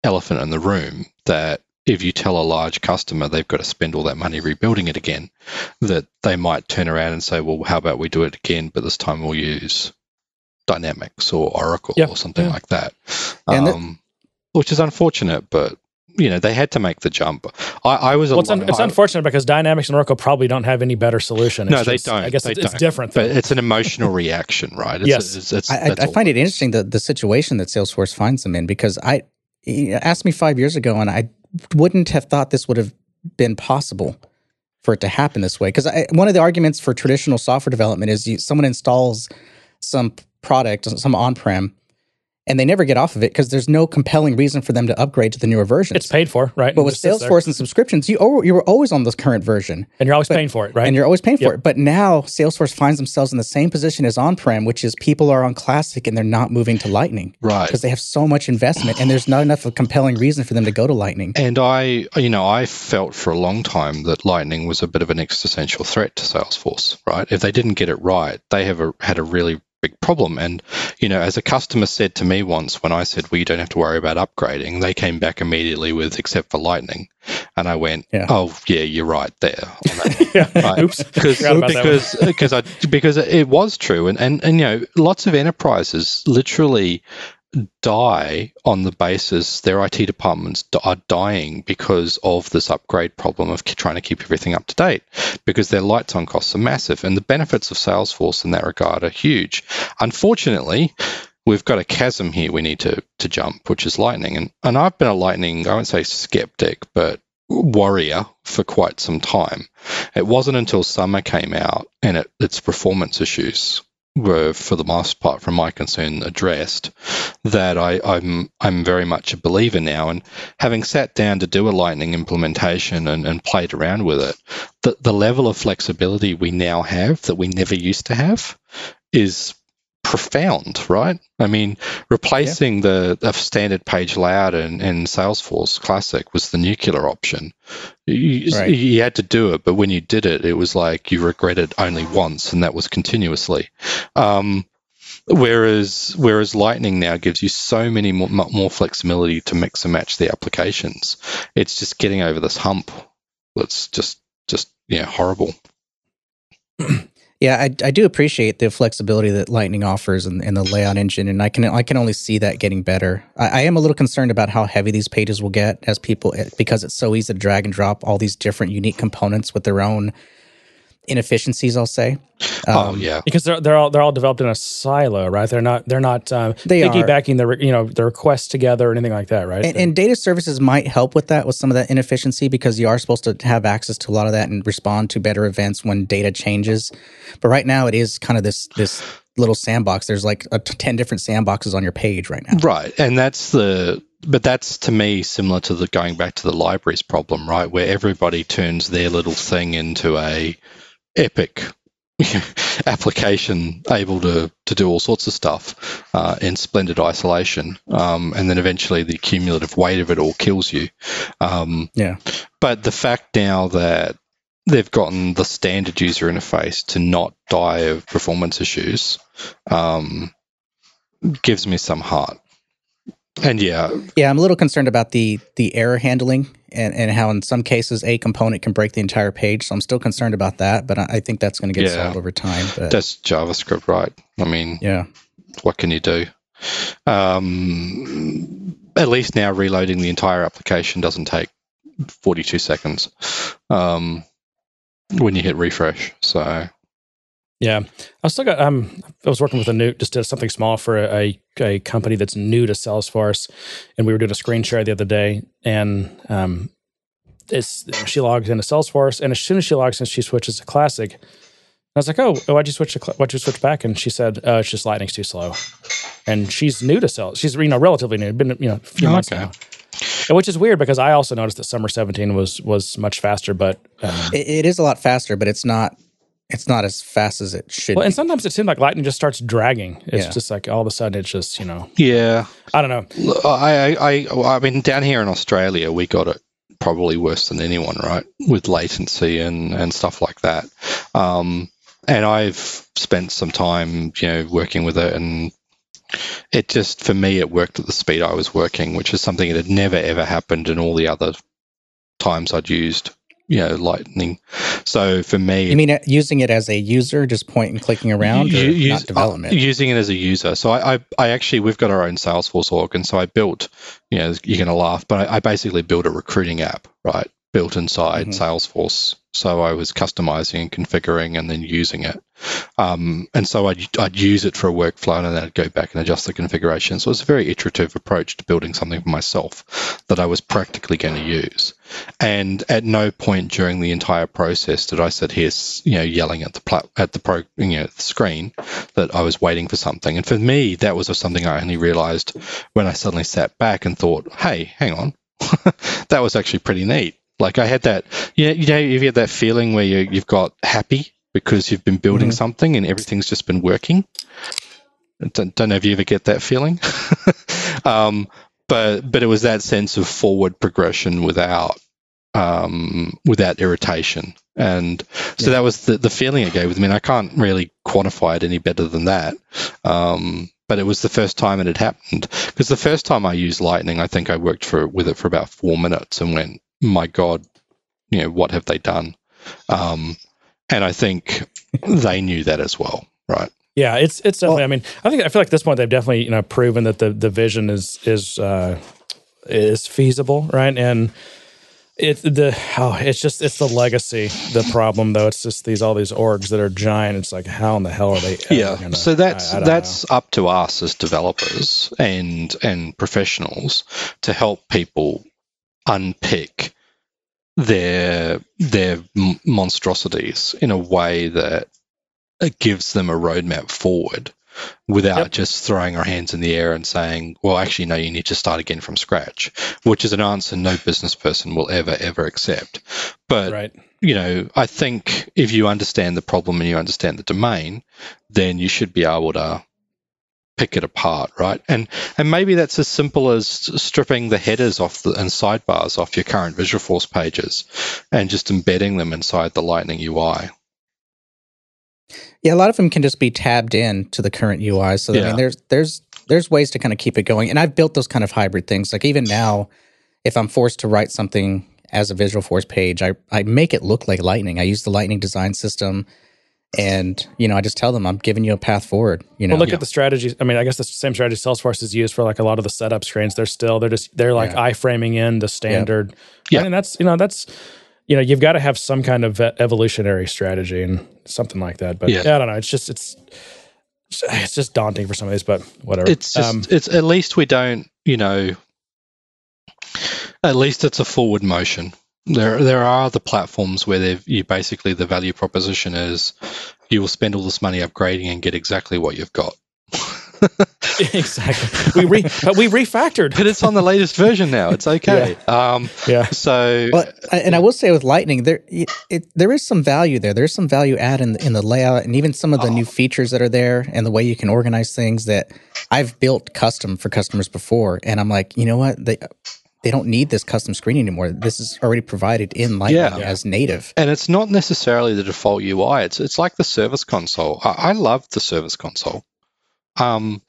[SPEAKER 1] elephant in the room that if you tell a large customer they've got to spend all that money rebuilding it again, that they might turn around and say, well, how about we do it again, but this time we'll use Dynamics or Oracle yeah, or something yeah. like that. Um, which is unfortunate, but you know they had to make the jump. I, I was.
[SPEAKER 2] Well, it's, un- it's unfortunate because Dynamics and Oracle probably don't have any better solution.
[SPEAKER 1] It's no, just, they don't.
[SPEAKER 2] I guess it's,
[SPEAKER 1] don't.
[SPEAKER 2] it's different.
[SPEAKER 1] But it's an emotional reaction, right? It's,
[SPEAKER 2] yes,
[SPEAKER 3] it's, it's, I, I find it interesting the the situation that Salesforce finds them in because I asked me five years ago and I wouldn't have thought this would have been possible for it to happen this way. Because one of the arguments for traditional software development is you, someone installs some product, some on prem, and they never get off of it because there's no compelling reason for them to upgrade to the newer version.
[SPEAKER 2] It's paid for, right?
[SPEAKER 3] But with Salesforce and subscriptions, you you were always on the current version,
[SPEAKER 2] and you're always but, paying for it, right?
[SPEAKER 3] And you're always paying for it. But now Salesforce finds themselves in the same position as on-prem, which is people are on Classic and they're not moving to Lightning,
[SPEAKER 1] right?
[SPEAKER 3] Because they have so much investment, and there's not enough of a compelling reason for them to go to Lightning.
[SPEAKER 1] And I, you know, I felt for a long time that Lightning was a bit of an existential threat to Salesforce, right? If they didn't get it right, they have a, had a really big problem. And, you know, as a customer said to me once when I said, well, you don't have to worry about upgrading, they came back immediately with, except for Lightning. And I went, yeah. oh, yeah, you're right there.
[SPEAKER 2] yeah. Right. Oops.
[SPEAKER 1] Because, because, because, I, because it was true. And, and, and, you know, lots of enterprises literally die on the basis their IT departments are dying because of this upgrade problem of trying to keep everything up to date because their lights on costs are massive and the benefits of Salesforce in that regard are huge. Unfortunately, we've got a chasm here we need to to jump, which is Lightning. And and I've been a Lightning, I won't say skeptic, but warrior for quite some time. It wasn't until summer came out and it, its performance issues were, for the most part, from my concern, addressed, that I, I'm I'm very much a believer now. And having sat down to do a Lightning implementation and, and played around with it, the, the level of flexibility we now have that we never used to have is profound, right? I mean, replacing yeah. the, the, standard page layout in, in Salesforce Classic was the nuclear option. You, right. you, had to do it, but when you did it, it was like you regretted only once, and that was continuously. Um, whereas whereas Lightning now gives you so many more, more flexibility to mix and match the applications. It's just getting over this hump. That's just just yeah horrible.
[SPEAKER 3] Yeah, I, I do appreciate the flexibility that Lightning offers and, and the layout engine, and I can I can only see that getting better. I, I, am a little concerned about how heavy these pages will get as people because it's so easy to drag and drop all these different unique components with their own inefficiencies. I'll say.
[SPEAKER 1] Oh, um, oh yeah,
[SPEAKER 2] because they're they're all they're all developed in a silo, right? They're not they're not um, they piggybacking the you know the requests together or anything like that, right?
[SPEAKER 3] And, and, data services might help with that with some of that inefficiency because you are supposed to have access to a lot of that and respond to better events when data changes. But right now, it is kind of this this little sandbox. There's like a t- ten different sandboxes on your page right now.
[SPEAKER 1] Right, and that's the but that's to me similar to the going back to the libraries problem, right? Where everybody turns their little thing into a epic application able to, to do all sorts of stuff uh, in splendid isolation. Um, and then eventually the cumulative weight of it all kills you. Um,
[SPEAKER 3] yeah.
[SPEAKER 1] But the fact now that they've gotten the standard user interface to not die of performance issues um, gives me some heart. And yeah,
[SPEAKER 3] yeah, I'm a little concerned about the the error handling and, and how in some cases a component can break the entire page. So I'm still concerned about that, but I, think that's going to get yeah, solved over time. But.
[SPEAKER 1] That's JavaScript, right? I mean,
[SPEAKER 3] yeah,
[SPEAKER 1] what can you do? Um, at least now reloading the entire application doesn't take 42 seconds um, when you hit refresh. So
[SPEAKER 2] yeah, I still got. Um, I was working with a new, just did something small for a, a company that's new to Salesforce, and we were doing a screen share the other day, and um, it's she logs into Salesforce, and as soon as she logs in, she switches to Classic. I was like, "Oh, why'd you switch to why'd you switch back?" And she said, uh, "It's just Lightning's too slow." And she's new to Sales. She's you know relatively new, been you know a few oh, months okay. now. Which is weird because I also noticed that Summer 17 was was much faster, but
[SPEAKER 3] um, it, it is a lot faster, but it's not it's not as fast as it should.
[SPEAKER 2] Well,
[SPEAKER 3] be.
[SPEAKER 2] and sometimes it seems like lightning just starts dragging. It's yeah. just like all of a sudden it's just you know.
[SPEAKER 1] Yeah,
[SPEAKER 2] I don't know.
[SPEAKER 1] I I I mean down here in Australia we got it probably worse than anyone, right? With latency and and stuff like that. Um, and I've spent some time you know working with it and. It just for me, it worked at the speed I was working, which is something that had never ever happened in all the other times I'd used you know lightning. So for me
[SPEAKER 3] you mean uh, using it as a user just point and clicking around or use, not development?
[SPEAKER 1] uh, using it as a user. So I, I, I actually we've got our own salesforce org and so i built you know you're going to laugh but I, I basically built a recruiting app right built inside mm-hmm. salesforce so I was customizing and configuring and then using it. Um, and so I'd, I'd use it for a workflow and then I'd go back and adjust the configuration. So it was a very iterative approach to building something for myself that I was practically going to use. And at no point during the entire process did I sit here, you know, yelling at the at the pro, you know, the screen that I was waiting for something. And for me, that was something I only realized when I suddenly sat back and thought, "Hey, hang on, that was actually pretty neat." Like I had that, you know, you know, you had that feeling where you, you've got happy because you've been building mm-hmm. something and everything's just been working. Don't, don't know if you ever get that feeling, um, but but it was that sense of forward progression without um, without irritation, and so yeah. that was the the feeling it gave with me. And I can't really quantify it any better than that. Um, but it was the first time it had happened because the first time I used Lightning, I think I worked for with it for about four minutes and went, my God, you know, what have they done? Um, and I think they knew that as well, right?
[SPEAKER 2] Yeah, it's it's definitely. Well, I mean, I think I feel like at this point they've definitely you know proven that the the vision is is uh, is feasible, right? And it the oh, it's just it's the legacy the problem though. It's just these all these orgs that are giant. It's like how in the hell are they?
[SPEAKER 1] Yeah,
[SPEAKER 2] gonna,
[SPEAKER 1] so that's I, I that's know. up to us as developers and and professionals to help people unpick their their monstrosities in a way that gives them a roadmap forward without yep. just throwing our hands in the air and saying, well, actually, no, you need to start again from scratch, which is an answer no business person will ever, ever accept. But, right. you know, I think if you understand the problem and you understand the domain, then you should be able to pick it apart, right? And and maybe that's as simple as stripping the headers off the, and sidebars off your current Visualforce pages and just embedding them inside the Lightning UI.
[SPEAKER 3] Yeah, a lot of them can just be tabbed in to the current UI. So yeah. I mean, there's there's there's ways to kind of keep it going. And I've built those kind of hybrid things. Like even now, if I'm forced to write something as a Visualforce page, I I make it look like Lightning. I use the Lightning design system and you know i just tell them i'm giving you a path forward you know?
[SPEAKER 2] well, look yeah. at the strategies. I mean i guess the same strategy salesforce is used for like a lot of the setup screens. They're still they're just they're like yeah. iframing in the standard. Yeah. I mean, that's you know that's you know you've got to have some kind of evolutionary strategy and something like that but yeah, I don't know. It's just it's it's just daunting for some of these but whatever.
[SPEAKER 1] It's just um, it's at least we don't you know at least it's a forward motion there, there are the platforms where they've, you basically the value proposition is you will spend all this money upgrading and get exactly what you've got.
[SPEAKER 2] exactly. We re, but we refactored.
[SPEAKER 1] But it's on the latest version now. It's okay.
[SPEAKER 2] Yeah. Um, yeah.
[SPEAKER 1] So,
[SPEAKER 3] well, and I will say with Lightning, there it, it, there is some value there. There's some value add in in the layout and even some of the oh. new features that are there and the way you can organize things that I've built custom for customers before. And I'm like, you know what? They they don't need this custom screen anymore. This is already provided in Lightning yeah. as native.
[SPEAKER 1] And it's not necessarily the default UI. It's it's like the service console. I, I love the service console. Um,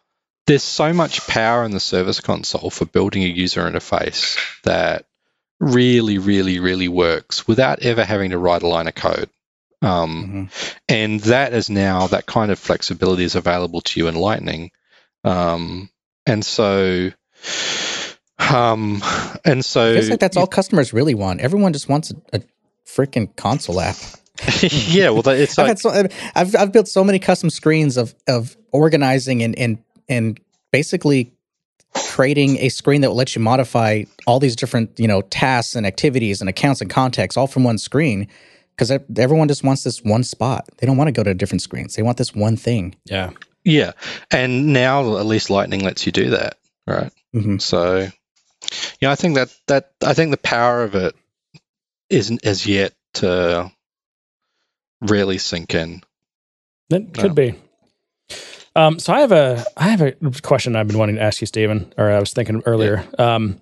[SPEAKER 1] there's so much power in the service console for building a user interface that really, really, really works without ever having to write a line of code. Um, mm-hmm. And that is now that kind of flexibility is available to you in Lightning. Um, and so um, and so
[SPEAKER 3] I like that's all customers really want. Everyone just wants a, a freaking console app.
[SPEAKER 1] yeah, well, it's
[SPEAKER 3] like, I've, so, I've, I've built so many custom screens of of organizing and and and basically creating a screen that will let you modify all these different you know tasks and activities and accounts and contacts all from one screen because everyone just wants this one spot. They don't want to go to different screens. They want this one thing.
[SPEAKER 2] Yeah,
[SPEAKER 1] yeah, and now at least Lightning lets you do that, right? Mm-hmm. So yeah, I think that that I think the power of it isn't as yet to really sink in.
[SPEAKER 2] It could no. be. Um, so I have a I have a question I've been wanting to ask you, Stephen, or I was thinking earlier. Yeah. Um,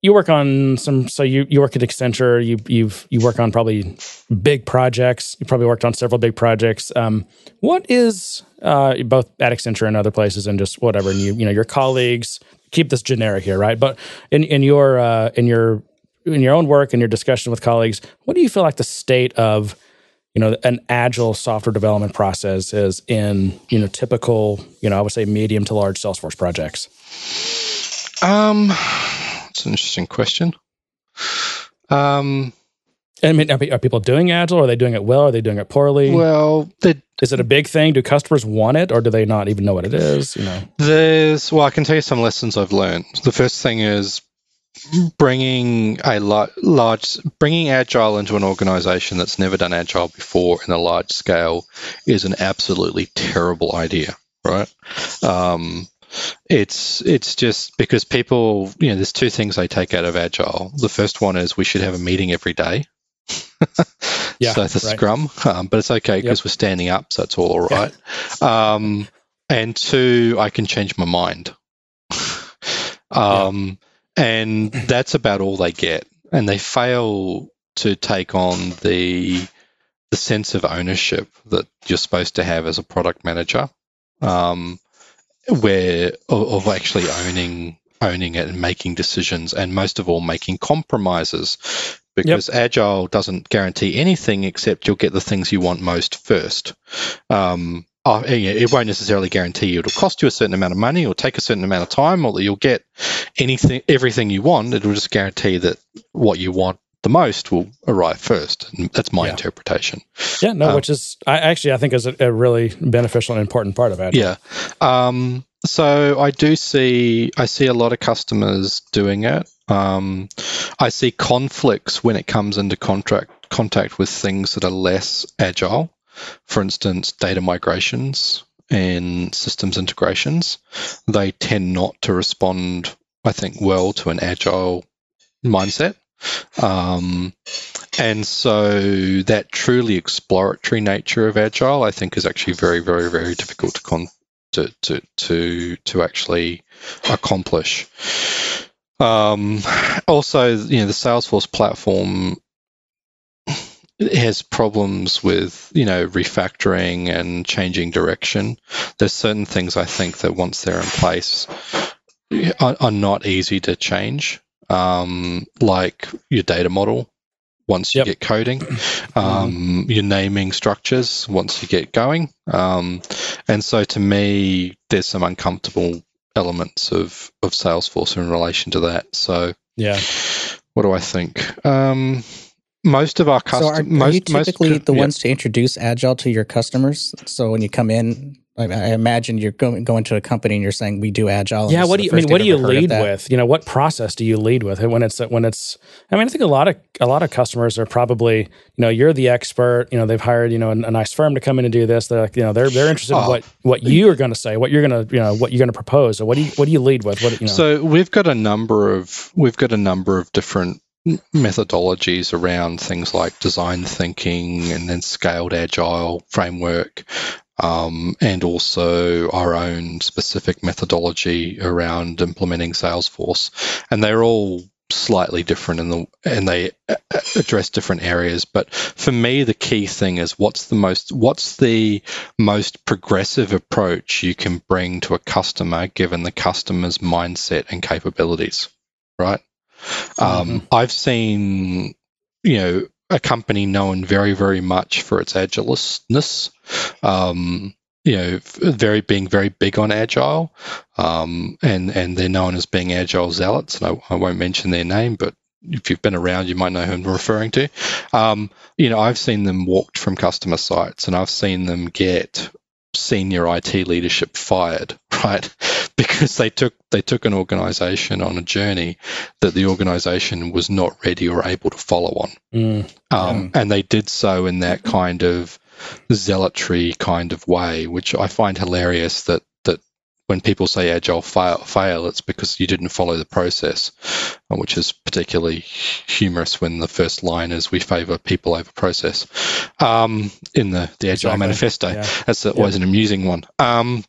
[SPEAKER 2] you work on some so you, you work at Accenture, you you've you work on probably big projects. You probably worked on several big projects. Um, what is uh, both at Accenture and other places and just whatever, and you you know your colleagues, keep this generic here, right? But in in your uh, in your in your own work and your discussion with colleagues, what do you feel like the state of you know an agile software development process is in you know typical you know I would say medium to large Salesforce projects?
[SPEAKER 1] Um, it's an interesting question. Um,
[SPEAKER 2] I mean, are, people doing agile? Are they doing it well? Are they doing it poorly?
[SPEAKER 1] Well,
[SPEAKER 2] is it a big thing? Do customers want it, or do they not even know what it is? You know,
[SPEAKER 1] there's well, I can tell you some lessons I've learned. The first thing is bringing a large, bringing agile into an organization that's never done agile before in a large scale is an absolutely terrible idea, right? Um, it's it's just because people, you know, there's two things I take out of agile. The first one is we should have a meeting every day
[SPEAKER 2] yeah,
[SPEAKER 1] so it's a right. scrum, um, but it's okay because yep. we're standing up, so it's all all right. Yeah. Um, and two, I can change my mind. um, yeah. And that's about all they get, and they fail to take on the the sense of ownership that you're supposed to have as a product manager, um, where of, of actually owning owning it and making decisions, and most of all, making compromises because yep. agile doesn't guarantee anything except you'll get the things you want most first. Um, oh, it won't necessarily guarantee you it'll cost you a certain amount of money or take a certain amount of time or that you'll get anything everything you want it'll just guarantee that what you want the most will arrive first and that's my yeah. interpretation
[SPEAKER 2] yeah no um, which is i actually i think is a, a, really beneficial and important part of it
[SPEAKER 1] yeah um, so i do see i see a lot of customers doing it um, i see conflicts when it comes into contract contact with things that are less agile for instance, data migrations and systems integrations, they tend not to respond, I think, well to an agile mindset. Um, and so that truly exploratory nature of agile, I think, is actually very, very, very difficult to con- to, to to to actually accomplish. Um, also, you know, the Salesforce platform has problems with you know refactoring and changing direction. There's certain things I think that once they're in place are, are not easy to change, um, like your data model. Once you yep. get coding, um, mm-hmm. your naming structures once you get going, um, and so to me, there's some uncomfortable elements of of Salesforce in relation to that. So
[SPEAKER 2] yeah,
[SPEAKER 1] what do I think? Um, most of our customers. So are, are most,
[SPEAKER 3] you typically most, the yeah. ones to introduce agile to your customers? So when you come in, I, I imagine you're going going to a company and you're saying we do agile.
[SPEAKER 2] Yeah, what do you I mean? What do you lead with? You know, what process do you lead with when it's when it's? I mean, I think a lot of a lot of customers are probably you know you're the expert. You know, they've hired you know a, a nice firm to come in and do this. They're like, you know they're they're interested oh. in what what you are going to say, what you're going to you know what you're going to propose. So what do you what do you lead with? What you know?
[SPEAKER 1] So we've got a number of we've got a number of different methodologies around things like design thinking and then scaled agile framework um, and also our own specific methodology around implementing Salesforce. And they're all slightly different in the and they address different areas but for me the key thing is what's the most what's the most progressive approach you can bring to a customer given the customer's mindset and capabilities right um, mm-hmm. I've seen, you know, a company known very, very much for its agilistness. Um, you know, very being very big on agile, um, and and they're known as being agile zealots. And I, I, won't mention their name, but if you've been around, you might know who I'm referring to. Um, you know, I've seen them walked from customer sites, and I've seen them get senior IT leadership fired, right? Because they took they took an organization on a journey that the organization was not ready or able to follow on, mm, um, and they did so in that kind of zealotry kind of way, which I find hilarious. That when people say agile fail, fail, it's because you didn't follow the process, uh, which is particularly humorous when the first line is "we favour people over process" um, in the the Agile exactly. Manifesto. Yeah. That's always an amusing one. Um,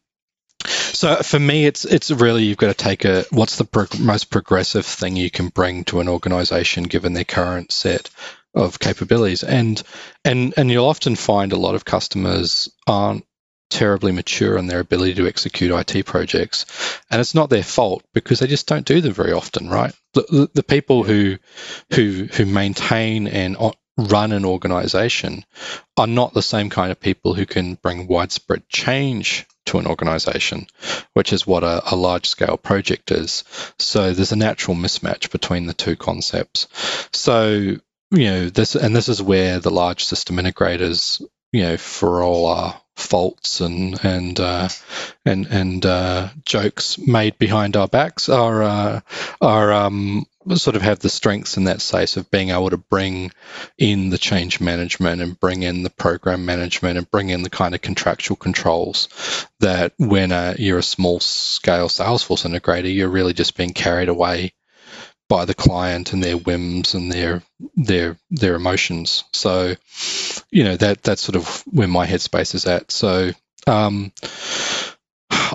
[SPEAKER 1] so for me, it's it's really you've got to take a what's the pro- most progressive thing you can bring to an organisation given their current set of capabilities, and and and you'll often find a lot of customers aren't terribly mature in their ability to execute IT projects. And it's not their fault because they just don't do them very often, right? The, the, people who, who, who maintain and run an organization are not the same kind of people who can bring widespread change to an organization, which is what a, a large scale project is. So there's a natural mismatch between the two concepts. So, you know, this, and this is where the large system integrators, you know, for all our faults and and uh, and and uh, jokes made behind our backs are uh, are um, sort of have the strengths in that space of being able to bring in the change management and bring in the program management and bring in the kind of contractual controls that when uh, you're a small scale Salesforce integrator, you're really just being carried away by the client and their whims and their their their emotions. So, you know that that's sort of where my headspace is at. So, um,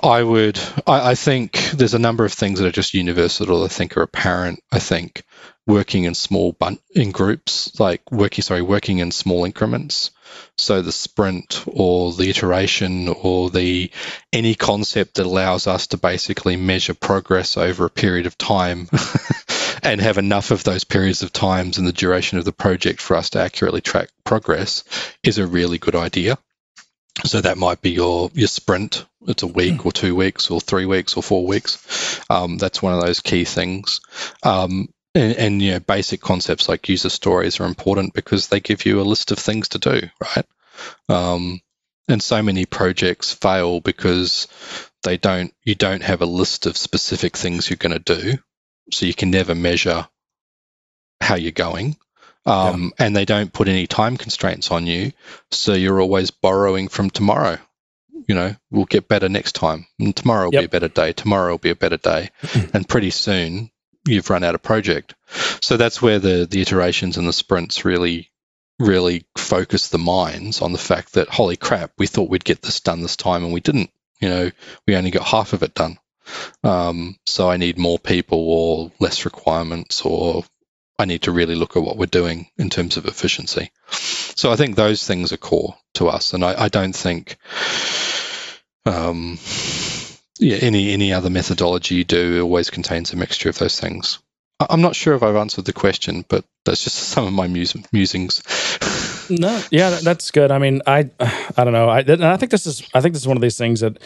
[SPEAKER 1] I would I, I, think there's a number of things that are just universal I think are apparent. I think working in small bun- in groups, like working sorry working in small increments. So the sprint or the iteration or the any concept that allows us to basically measure progress over a period of time and have enough of those periods of times in the duration of the project for us to accurately track progress is a really good idea. So that might be your your sprint. It's a week or two weeks or three weeks or four weeks. Um, that's one of those key things. Um, and, and you know, basic concepts like user stories are important because they give you a list of things to do, right? Um, and so many projects fail because they don't. You don't have a list of specific things you're going to do, so you can never measure how you're going. Um, yeah. And they don't put any time constraints on you, so you're always borrowing from tomorrow. You know, we'll get better next time. And tomorrow will yep. be a better day. Tomorrow will be a better day. and pretty soon you've run out of project. So that's where the the iterations and the sprints really really focus the minds on the fact that holy crap, we thought we'd get this done this time and we didn't. You know, we only got half of it done. Um, so I need more people or less requirements or I need to really look at what we're doing in terms of efficiency. So I think those things are core to us, and I, I don't think um, yeah, any any other methodology you do always contains a mixture of those things. I'm not sure if I've answered the question, but that's just some of my mus- musings.
[SPEAKER 2] no, yeah, that's good. I mean, I I don't know. I I think this is I think this is one of these things that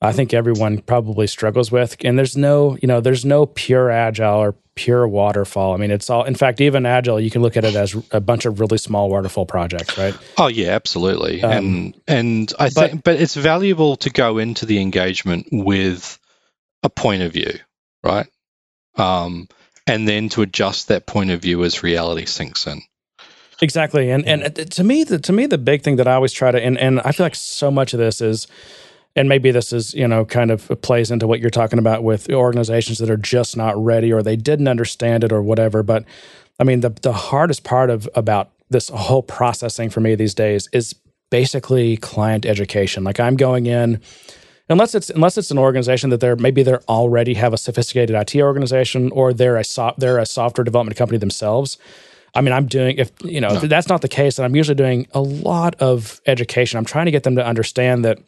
[SPEAKER 2] I think everyone probably struggles with. And there's no, you know, there's no pure agile or pure waterfall. I mean, it's all, in fact, even agile, you can look at it as a bunch of really small waterfall projects, right?
[SPEAKER 1] Oh yeah, absolutely. Um, and, and I but, think, but it's valuable to go into the engagement with a point of view, right? Um, and then to adjust that point of view as reality sinks in.
[SPEAKER 2] Exactly. And, and to me, the, to me, the big thing that I always try to, and, and I feel like so much of this is, and maybe this is you know kind of plays into what you're talking about with organizations that are just not ready or they didn't understand it or whatever but i mean the the hardest part of about this whole processing for me these days is basically client education like i'm going in unless it's unless it's an organization that they're maybe they're already have a sophisticated IT organization or they're a so, they're a software development company themselves. I mean, I'm doing if you know no. if that's not the case, then I'm usually doing a lot of education. I'm trying to get them to understand that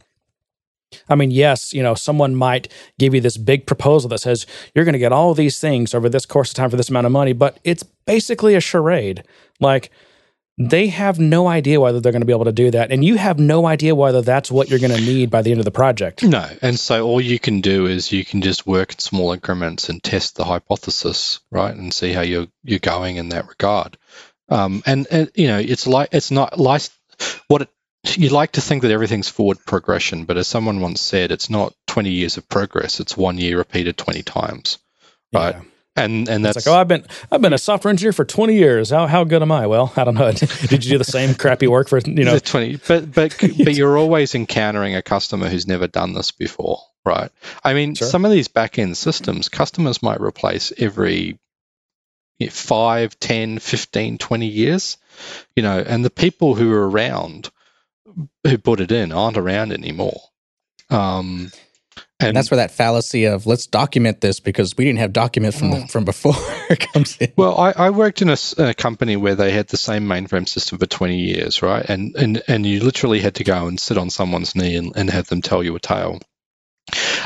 [SPEAKER 2] I mean, yes, you know, someone might give you this big proposal that says you're going to get all these things over this course of time for this amount of money, but it's basically a charade. Like, they have no idea whether they're going to be able to do that. And you have no idea whether that's what you're going to need by the end of the project.
[SPEAKER 1] No. And so all you can do is you can just work in small increments and test the hypothesis, right? And see how you're, you're going in that regard. Um, and, and, you know, it's like, it's not like what it, you like to think that everything's forward progression, but as someone once said, it's not 20 years of progress; it's one year repeated 20 times, right? Yeah. And and that's
[SPEAKER 2] it's like, oh, I've been I've been a software engineer for 20 years. How how good am I? Well, I don't know. Did you do the same crappy work for you know
[SPEAKER 1] 20? But but but you're always encountering a customer who's never done this before, right? I mean, sure. some of these back end systems, customers might replace every 5, 10, 15, 20 years, you know, and the people who are around who put it in aren't around anymore. Um,
[SPEAKER 3] and, and, that's where that fallacy of let's document this because we didn't have documents from the, mm. from before comes in.
[SPEAKER 1] Well, I, I worked in a, a, company where they had the same mainframe system for 20 years, right? And and and you literally had to go and sit on someone's knee and, and have them tell you a tale.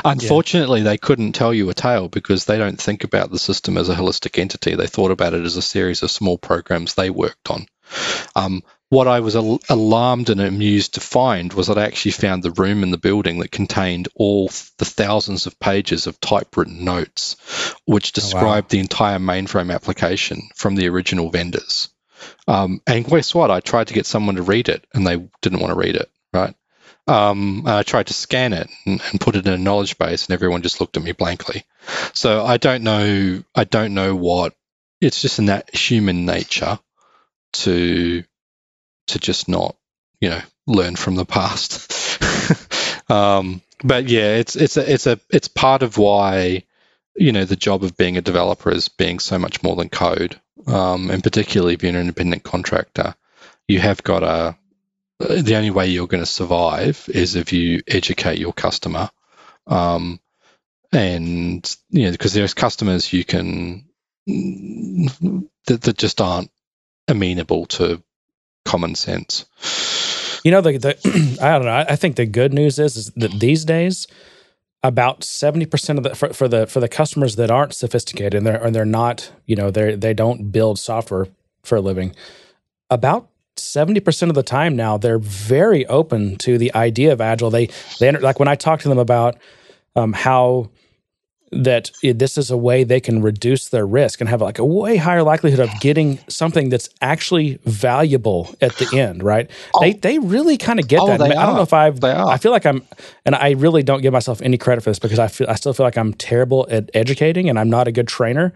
[SPEAKER 1] Unfortunately, yeah. they couldn't tell you a tale because they don't think about the system as a holistic entity. They thought about it as a series of small programs they worked on. Um, what I was al- alarmed and amused to find was that I actually found the room in the building that contained all the thousands of pages of typewritten notes, which described oh, wow. the entire mainframe application from the original vendors. Um, and guess what? I tried to get someone to read it, and they didn't want to read it. Right? Um, I tried to scan it and, and, put it in a knowledge base, and everyone just looked at me blankly. So I don't know. I don't know what. It's just in that human nature to to just not, you know, learn from the past. um, but yeah, it's it's a it's a it's part of why you know the job of being a developer is being so much more than code, um, and particularly being an independent contractor, you have got a the only way you're going to survive is if you educate your customer, um, and you know because there's customers you can that, that just aren't amenable to common sense.
[SPEAKER 2] You know, the, the I don't know. I think the good news is, is that these days, about seventy percent of the for, for, the for the customers that aren't sophisticated and they're and they're not, you know, they they don't build software for a living. About 70% of the time now they're very open to the idea of agile they they like when i talk to them about um, how that this is a way they can reduce their risk and have like a way higher likelihood of getting something that's actually valuable at the end, right? Oh. They they really kind of get oh, that. I don't know if I've I feel like I'm and I really don't give myself any credit for this because I feel I still feel like I'm terrible at educating and I'm not a good trainer.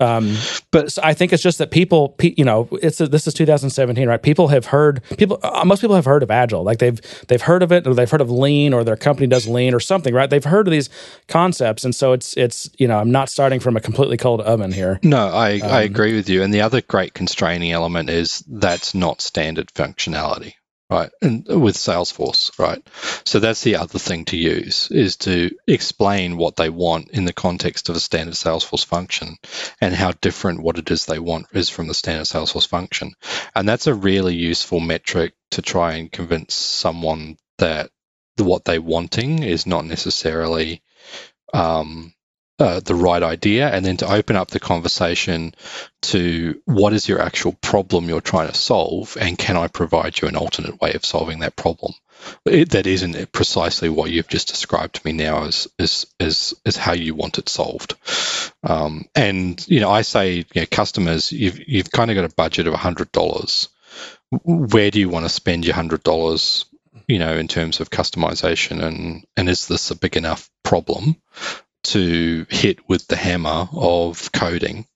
[SPEAKER 2] Um, but I think it's just that people, you know, it's a, this is 2017, right? People have heard people, uh, most people have heard of Agile, like they've they've heard of it, or they've heard of Lean, or their company does Lean, or something, right? They've heard of these concepts, and so it's it's you know, I'm not starting from a completely cold oven here.
[SPEAKER 1] No, I um, I agree with you. And the other great constraining element is that's not standard functionality right? And with Salesforce, right? So that's the other thing to use is to explain what they want in the context of a standard Salesforce function and how different what it is they want is from the standard Salesforce function. And that's a really useful metric to try and convince someone that what they're wanting is not necessarily um, uh, the right idea and then to open up the conversation to what is your actual problem you're trying to solve and can I provide you an alternate way of solving that problem? It, that isn't precisely what you've just described to me now as is is how you want it solved. Um, and you know I say you know, customers you've you've kind of got a budget of hundred dollars. Where do you want to spend your hundred dollars you know in terms of customization and and is this a big enough problem to hit with the hammer of coding.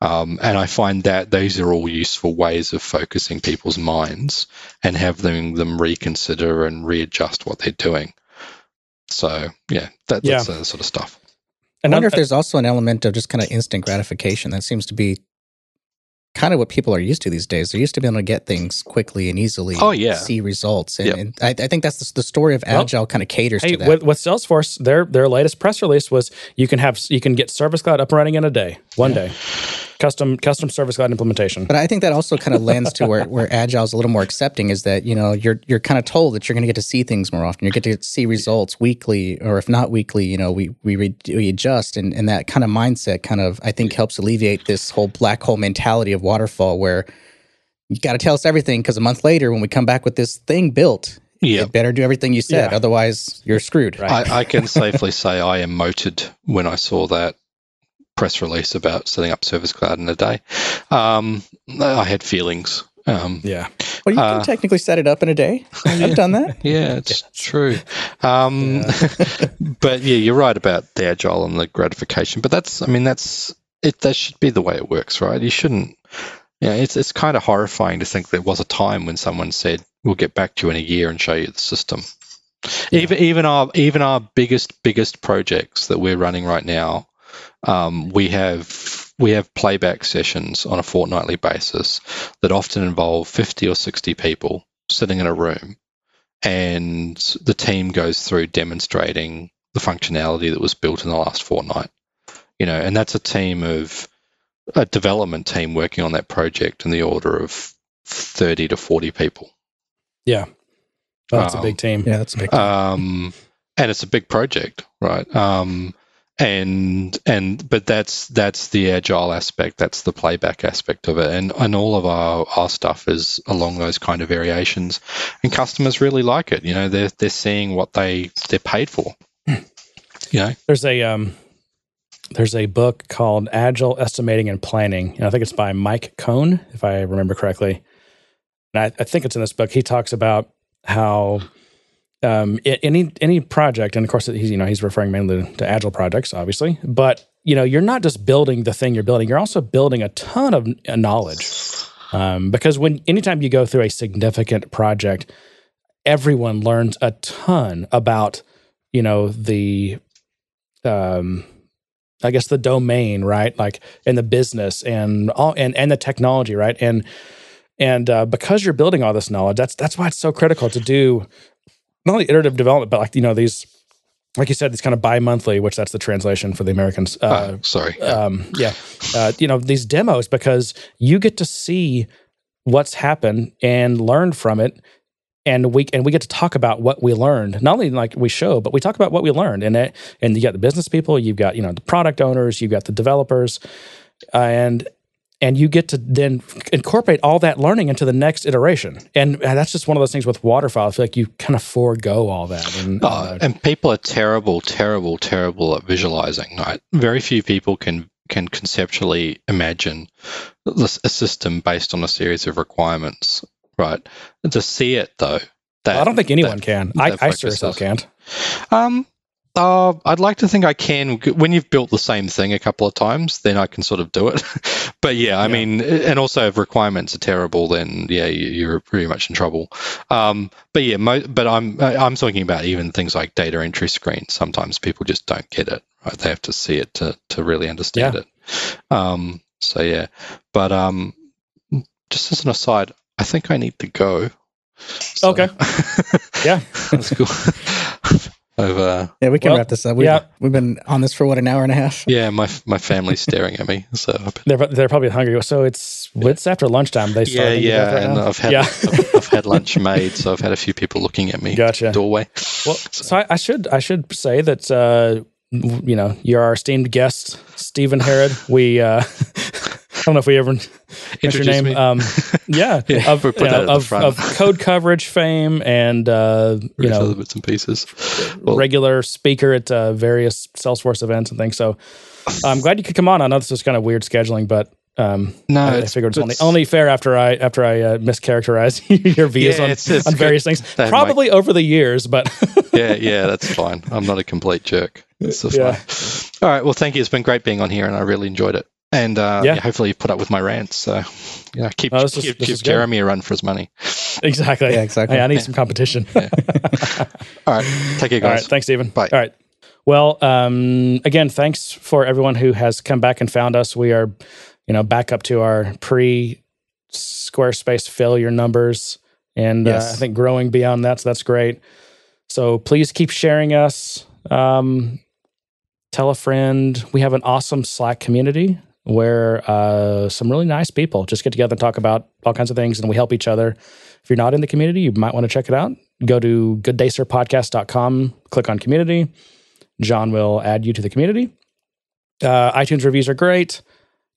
[SPEAKER 1] Um, and I find that these are all useful ways of focusing people's minds and having them reconsider and readjust what they're doing. So, yeah, that, that's yeah. the sort of stuff.
[SPEAKER 3] I wonder if there's also an element of just kind of instant gratification that seems to be kind of what people are used to these days. They're used to being able to get things quickly and easily.
[SPEAKER 1] Oh yeah,
[SPEAKER 3] see results, and, yep. and I, I, think that's the, the story of agile well, kind of caters hey, to that.
[SPEAKER 2] With, with, Salesforce, their their latest press release was you can have you can get Service Cloud up and running in a day, one yeah. day custom custom service cloud implementation.
[SPEAKER 3] But I think that also kind of lends to where, where agile is a little more accepting is that you know you're you're kind of told that you're going to get to see things more often. You get to see results weekly, or if not weekly, you know we we, re, we adjust, and and that kind of mindset kind of I think helps alleviate this whole black hole mentality of waterfall where you got to tell us everything because a month later when we come back with this thing built yeah. better do everything you said. Yeah. Otherwise, you're screwed.
[SPEAKER 1] Right? I, I, can safely say I emoted when I saw that press release about setting up Service Cloud in a day. Um, I had feelings. Um,
[SPEAKER 2] yeah.
[SPEAKER 3] Well, you can uh, technically set it up in a day. I've done that.
[SPEAKER 1] Yeah, it's yeah. true. Um, yeah. but yeah, you're right about the agile and the gratification. But that's, I mean, that's it. That should be the way it works, right? You shouldn't. Yeah, it's it's kind of horrifying to think there was a time when someone said, "We'll get back to you in a year and show you the system." Yeah. Even even our even our biggest biggest projects that we're running right now um, we have we have playback sessions on a fortnightly basis that often involve 50 or 60 people sitting in a room and the team goes through demonstrating the functionality that was built in the last fortnight. You know and that's a team of a development team working on that project in the order of 30 to 40 people.
[SPEAKER 2] Yeah. Oh, that's um, a big team.
[SPEAKER 3] Yeah that's a big team. Um,
[SPEAKER 1] and it's a big project right? Um, and and but that's that's the agile aspect that's the playback aspect of it. And and all of our our stuff is along those kind of variations. And customers really like it you know they're they're seeing what they they're paid for. You know?
[SPEAKER 2] There's a um there's a book called agile estimating and planning and i think it's by mike cohn if i remember correctly. And I, I think it's in this book. He talks about how um, any any project, and of course he's you know he's referring mainly to agile projects, obviously, but you know you're not just building the thing you're building, you're also building a ton of knowledge. Um, because when anytime you go through a significant project, everyone learns a ton about you know the um, I guess the domain, right? Like in the business and all and and the technology, right? And and uh, because you're building all this knowledge, that's that's why it's so critical to do not only iterative development, but like you know these, like you said, these kind of bi-monthly, which that's the translation for the Americans.
[SPEAKER 1] Uh, oh, sorry.
[SPEAKER 2] Um, yeah, uh, you know these demos because you get to see what's happened and learn from it, and we and we get to talk about what we learned. Not only like we show, but we talk about what we learned. And it, and you got the business people, you've got you know the product owners, you've got the developers, uh, and and you get to then incorporate all that learning into the next iteration. And that's just one of those things with waterfall. I feel like you kind of forego all that. And,
[SPEAKER 1] uh, and people are terrible, terrible, terrible at visualizing. Right? Very few people can can conceptually imagine a system based on a series of requirements. Right? To see it though,
[SPEAKER 2] that, I don't think anyone that, can. That I, I sure can't.
[SPEAKER 1] Um, uh, I'd like to think I can. When you've built the same thing a couple of times, then I can sort of do it. but yeah, I yeah. mean, and also if requirements are terrible, then yeah, you're pretty much in trouble. Um, but yeah, mo- but I'm I'm talking about even things like data entry screens. Sometimes people just don't get it. Right? They have to see it to to really understand yeah. it. Um, so yeah, but um, just as an aside, I think I need to go.
[SPEAKER 2] So. Okay. yeah,
[SPEAKER 1] that's cool.
[SPEAKER 3] uh, yeah, we can well, wrap this up. We've, yeah. we've been on this for what an hour and a half.
[SPEAKER 1] Yeah, my my family's staring at me, so
[SPEAKER 2] they're they're probably hungry. So it's yeah. it's after lunchtime. They
[SPEAKER 1] yeah yeah, right and now? I've had yeah. I've, I've, had lunch made, so I've had a few people looking at me.
[SPEAKER 2] Gotcha.
[SPEAKER 1] Doorway.
[SPEAKER 2] Well, so, so I, I, should I should say that uh, you know you're our esteemed guest, Stephen Herod. We uh, I don't know if we ever mentioned your name. Um, yeah, yeah, of, you know, of, of, code coverage fame and uh, you know
[SPEAKER 1] bits and pieces.
[SPEAKER 2] Well, regular speaker at uh, various Salesforce events and things. So I'm glad you could come on. I know this is kind of weird scheduling, but um, no, I, I figured it's, only only fair after I after I uh, mischaracterized your views yeah, on, it's, it's on various things. Probably over the years, but
[SPEAKER 1] yeah, yeah, that's fine. I'm not a complete jerk. It's so yeah. All right. Well, thank you. It's been great being on here, and I really enjoyed it and uh, yeah. yeah. hopefully you put up with my rants. So you know, keep oh, keep, keep Jeremy a run for his money.
[SPEAKER 2] Exactly. Yeah, exactly. Hey, I need yeah. some competition.
[SPEAKER 1] All right, take care, guys. All
[SPEAKER 2] right, thanks, Stephen.
[SPEAKER 1] Bye.
[SPEAKER 2] All right. Well, um, again, thanks for everyone who has come back and found us. We are, you know, back up to our pre Squarespace failure numbers, and yes. uh, I think growing beyond that. So that's great. So please keep sharing us. Um, tell a friend. We have an awesome Slack community where uh, some really nice people just get together and talk about all kinds of things and we help each other. If you're not in the community, you might want to check it out. Go to gooddaysirpodcast.com, click on community. John will add you to the community. Uh, iTunes reviews are great.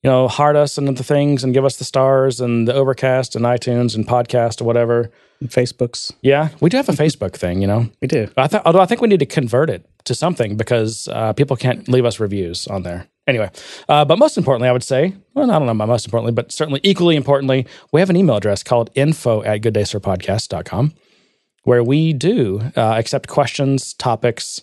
[SPEAKER 2] You know, heart us and the things and give us the stars and the overcast and iTunes and podcast or whatever.
[SPEAKER 3] And Facebooks.
[SPEAKER 2] Yeah, we do have a Facebook thing, you know.
[SPEAKER 3] We do.
[SPEAKER 2] I th- although I think we need to convert it to something because uh, people can't leave us reviews on there. Anyway, uh, but most importantly, I would say, well, I don't know about most importantly, but certainly equally importantly, we have an email address called info at gooddaysirpodcast.com where we do uh, accept questions, topics.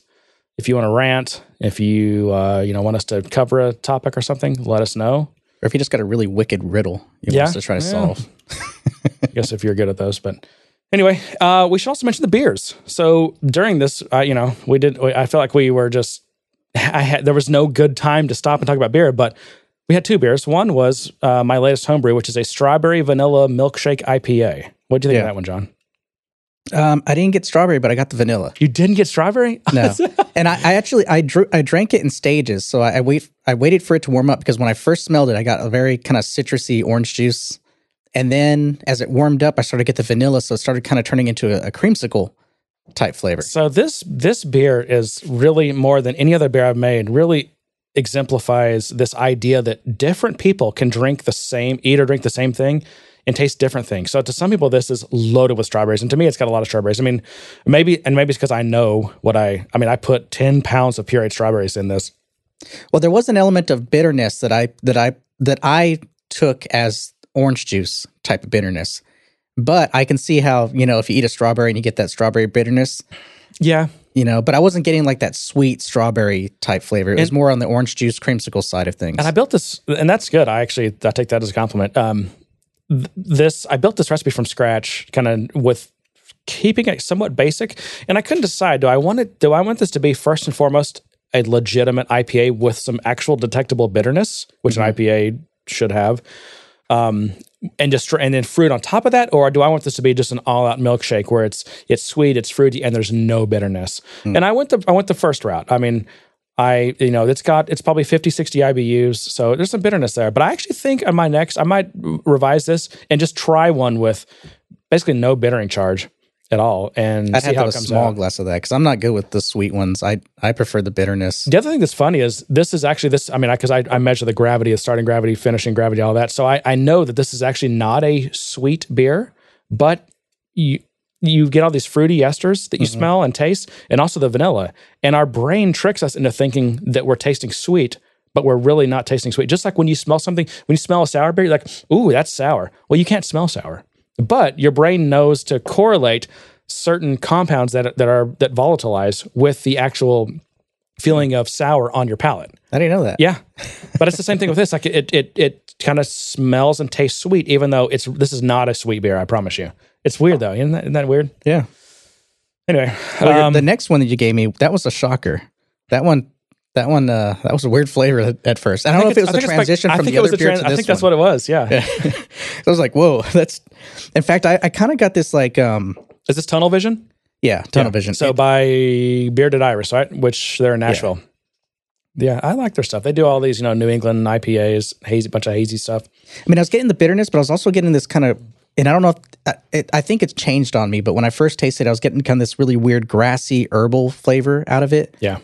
[SPEAKER 2] If you want to rant, if you uh, you know want us to cover a topic or something, let us know.
[SPEAKER 3] Or if you just got a really wicked riddle you yeah. want us to try to yeah. solve.
[SPEAKER 2] I guess if you're good at those, but Anyway, uh, we should also mention the beers. So during this, uh, you know, we did. I feel like we were just. I had there was no good time to stop and talk about beer, but we had two beers. One was uh, my latest homebrew, which is a strawberry vanilla milkshake IPA. What do you think yeah. of that one, John?
[SPEAKER 3] Um, I didn't get strawberry, but I got the vanilla.
[SPEAKER 2] You didn't get strawberry?
[SPEAKER 3] No. and I, I, actually I drew I drank it in stages. So I, I wait I waited for it to warm up because when I first smelled it, I got a very kind of citrusy orange juice and then as it warmed up, I started to get the vanilla, so it started kind of turning into a, a creamsicle type flavor.
[SPEAKER 2] So this this beer is really more than any other beer I've made. Really exemplifies this idea that different people can drink the same, eat or drink the same thing, and taste different things. So to some people, this is loaded with strawberries, and to me, it's got a lot of strawberries. I mean, maybe and maybe it's because I know what I. I mean, I put ten pounds of pureed strawberries in this.
[SPEAKER 3] Well, there was an element of bitterness that I that I that I took as orange juice type of bitterness. But I can see how, you know, if you eat a strawberry and you get that strawberry bitterness.
[SPEAKER 2] Yeah.
[SPEAKER 3] You know, but I wasn't getting like that sweet strawberry type flavor. It and, was more on the orange juice creamsicle side of things.
[SPEAKER 2] And I built this, and that's good. I actually I take that as a compliment. Um, th- this I built this recipe from scratch, kind of with keeping it somewhat basic, and I couldn't decide. Do I want it? Do I want this to be first and foremost a legitimate IPA with some actual detectable bitterness, which mm-hmm. an IPA should have, um, and just and then fruit on top of that, or do I want this to be just an all out milkshake where it's it's sweet, it's fruity, and there's no bitterness? Mm. And I went the I went the first route. I mean, I you know it's got it's probably 50 60 IBUs, so there's some bitterness there. But I actually think on my next I might revise this and just try one with basically no bittering charge. At all, and
[SPEAKER 3] I'd have
[SPEAKER 2] how
[SPEAKER 3] to
[SPEAKER 2] it
[SPEAKER 3] have a small
[SPEAKER 2] out.
[SPEAKER 3] glass of that because I'm not good with the sweet ones. I I prefer the bitterness.
[SPEAKER 2] The other thing that's funny is this is actually this. I mean, because I, I, measure the gravity, the starting gravity, finishing gravity, all that. So I, I know that this is actually not a sweet beer, but you you get all these fruity esters that you
[SPEAKER 3] Mm-hmm.
[SPEAKER 2] smell and taste, and also the vanilla. And our brain tricks us into thinking that we're tasting sweet, but we're really not tasting sweet. Just like when you smell something, when you smell a sour beer, you're like, "Ooh, that's sour." Well, you can't smell sour, but your brain knows to correlate certain compounds that that are that volatilize with the actual feeling of sour on your palate.
[SPEAKER 3] I didn't know that.
[SPEAKER 2] Yeah, but it's the same thing with this. Like it, it, it kind of smells and tastes sweet, even though it's this is not a sweet beer. I promise you. It's weird though, isn't that, isn't that weird?
[SPEAKER 3] Yeah.
[SPEAKER 2] Anyway,
[SPEAKER 3] Well,
[SPEAKER 2] um,
[SPEAKER 3] the next one that you gave me, that was a shocker. That one, that one, uh, that was a weird flavor at, at first. I don't know if it was the transition
[SPEAKER 2] I
[SPEAKER 3] from the other
[SPEAKER 2] the
[SPEAKER 3] beer
[SPEAKER 2] trans-
[SPEAKER 3] to
[SPEAKER 2] I think that's
[SPEAKER 3] one.
[SPEAKER 2] what it was. Yeah.
[SPEAKER 3] I was like, whoa, that's. In fact, I, I kind of got this like, um,
[SPEAKER 2] Is this Tunnel Vision?
[SPEAKER 3] yeah, tunnel
[SPEAKER 2] Yeah.
[SPEAKER 3] vision.
[SPEAKER 2] So by Bearded Iris, right? Which they're in Nashville. Yeah. I like their stuff. They do all these, you know, New England IPAs, hazy bunch of hazy stuff.
[SPEAKER 3] I mean, I was getting the bitterness, but I was also getting this kind of, and I don't know if I- it, I think it's changed on me. But when I first tasted, it, I was getting kind of this really weird grassy herbal flavor out of it.
[SPEAKER 2] Yeah.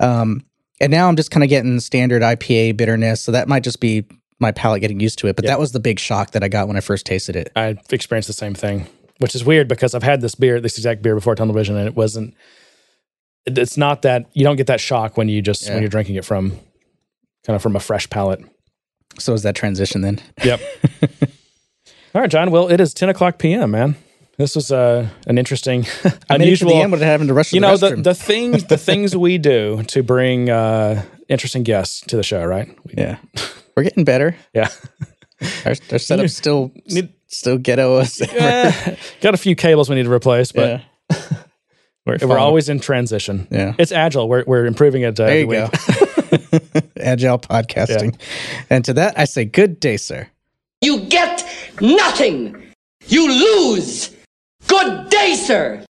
[SPEAKER 3] Um, and now I'm just kind of getting standard IPA bitterness. So that might just be my palate getting used to it. But that was the big shock that I got when I first tasted it.
[SPEAKER 2] I experienced the same thing, which is weird because I've had this beer, this exact beer before Tunnel Vision, and it wasn't. It's not that you don't get that shock when you just
[SPEAKER 3] Yeah.
[SPEAKER 2] when you're drinking it from kind of from a fresh palate.
[SPEAKER 3] So is that transition then?
[SPEAKER 2] Yep. All right, John. Well, it is ten o'clock p.m. Man, this was uh, an interesting,
[SPEAKER 3] I made it to
[SPEAKER 2] unusual.
[SPEAKER 3] the end without having to rush to
[SPEAKER 2] you know the
[SPEAKER 3] restroom.
[SPEAKER 2] the things the things we do to bring uh, interesting guests to the show, right? We-
[SPEAKER 3] yeah, we're getting better.
[SPEAKER 2] yeah.
[SPEAKER 3] Our, our setup's still
[SPEAKER 2] Need-
[SPEAKER 3] still ghetto as ever.
[SPEAKER 2] Eh, got a few cables we need to replace, but
[SPEAKER 3] yeah.
[SPEAKER 2] we're, we're always in transition.
[SPEAKER 3] Yeah.
[SPEAKER 2] It's agile. We're we're improving it. Uh,
[SPEAKER 3] There you
[SPEAKER 2] week.
[SPEAKER 3] go. Agile podcasting. And to that, I say, good day, sir.
[SPEAKER 4] You get nothing. You lose. Good day, sir.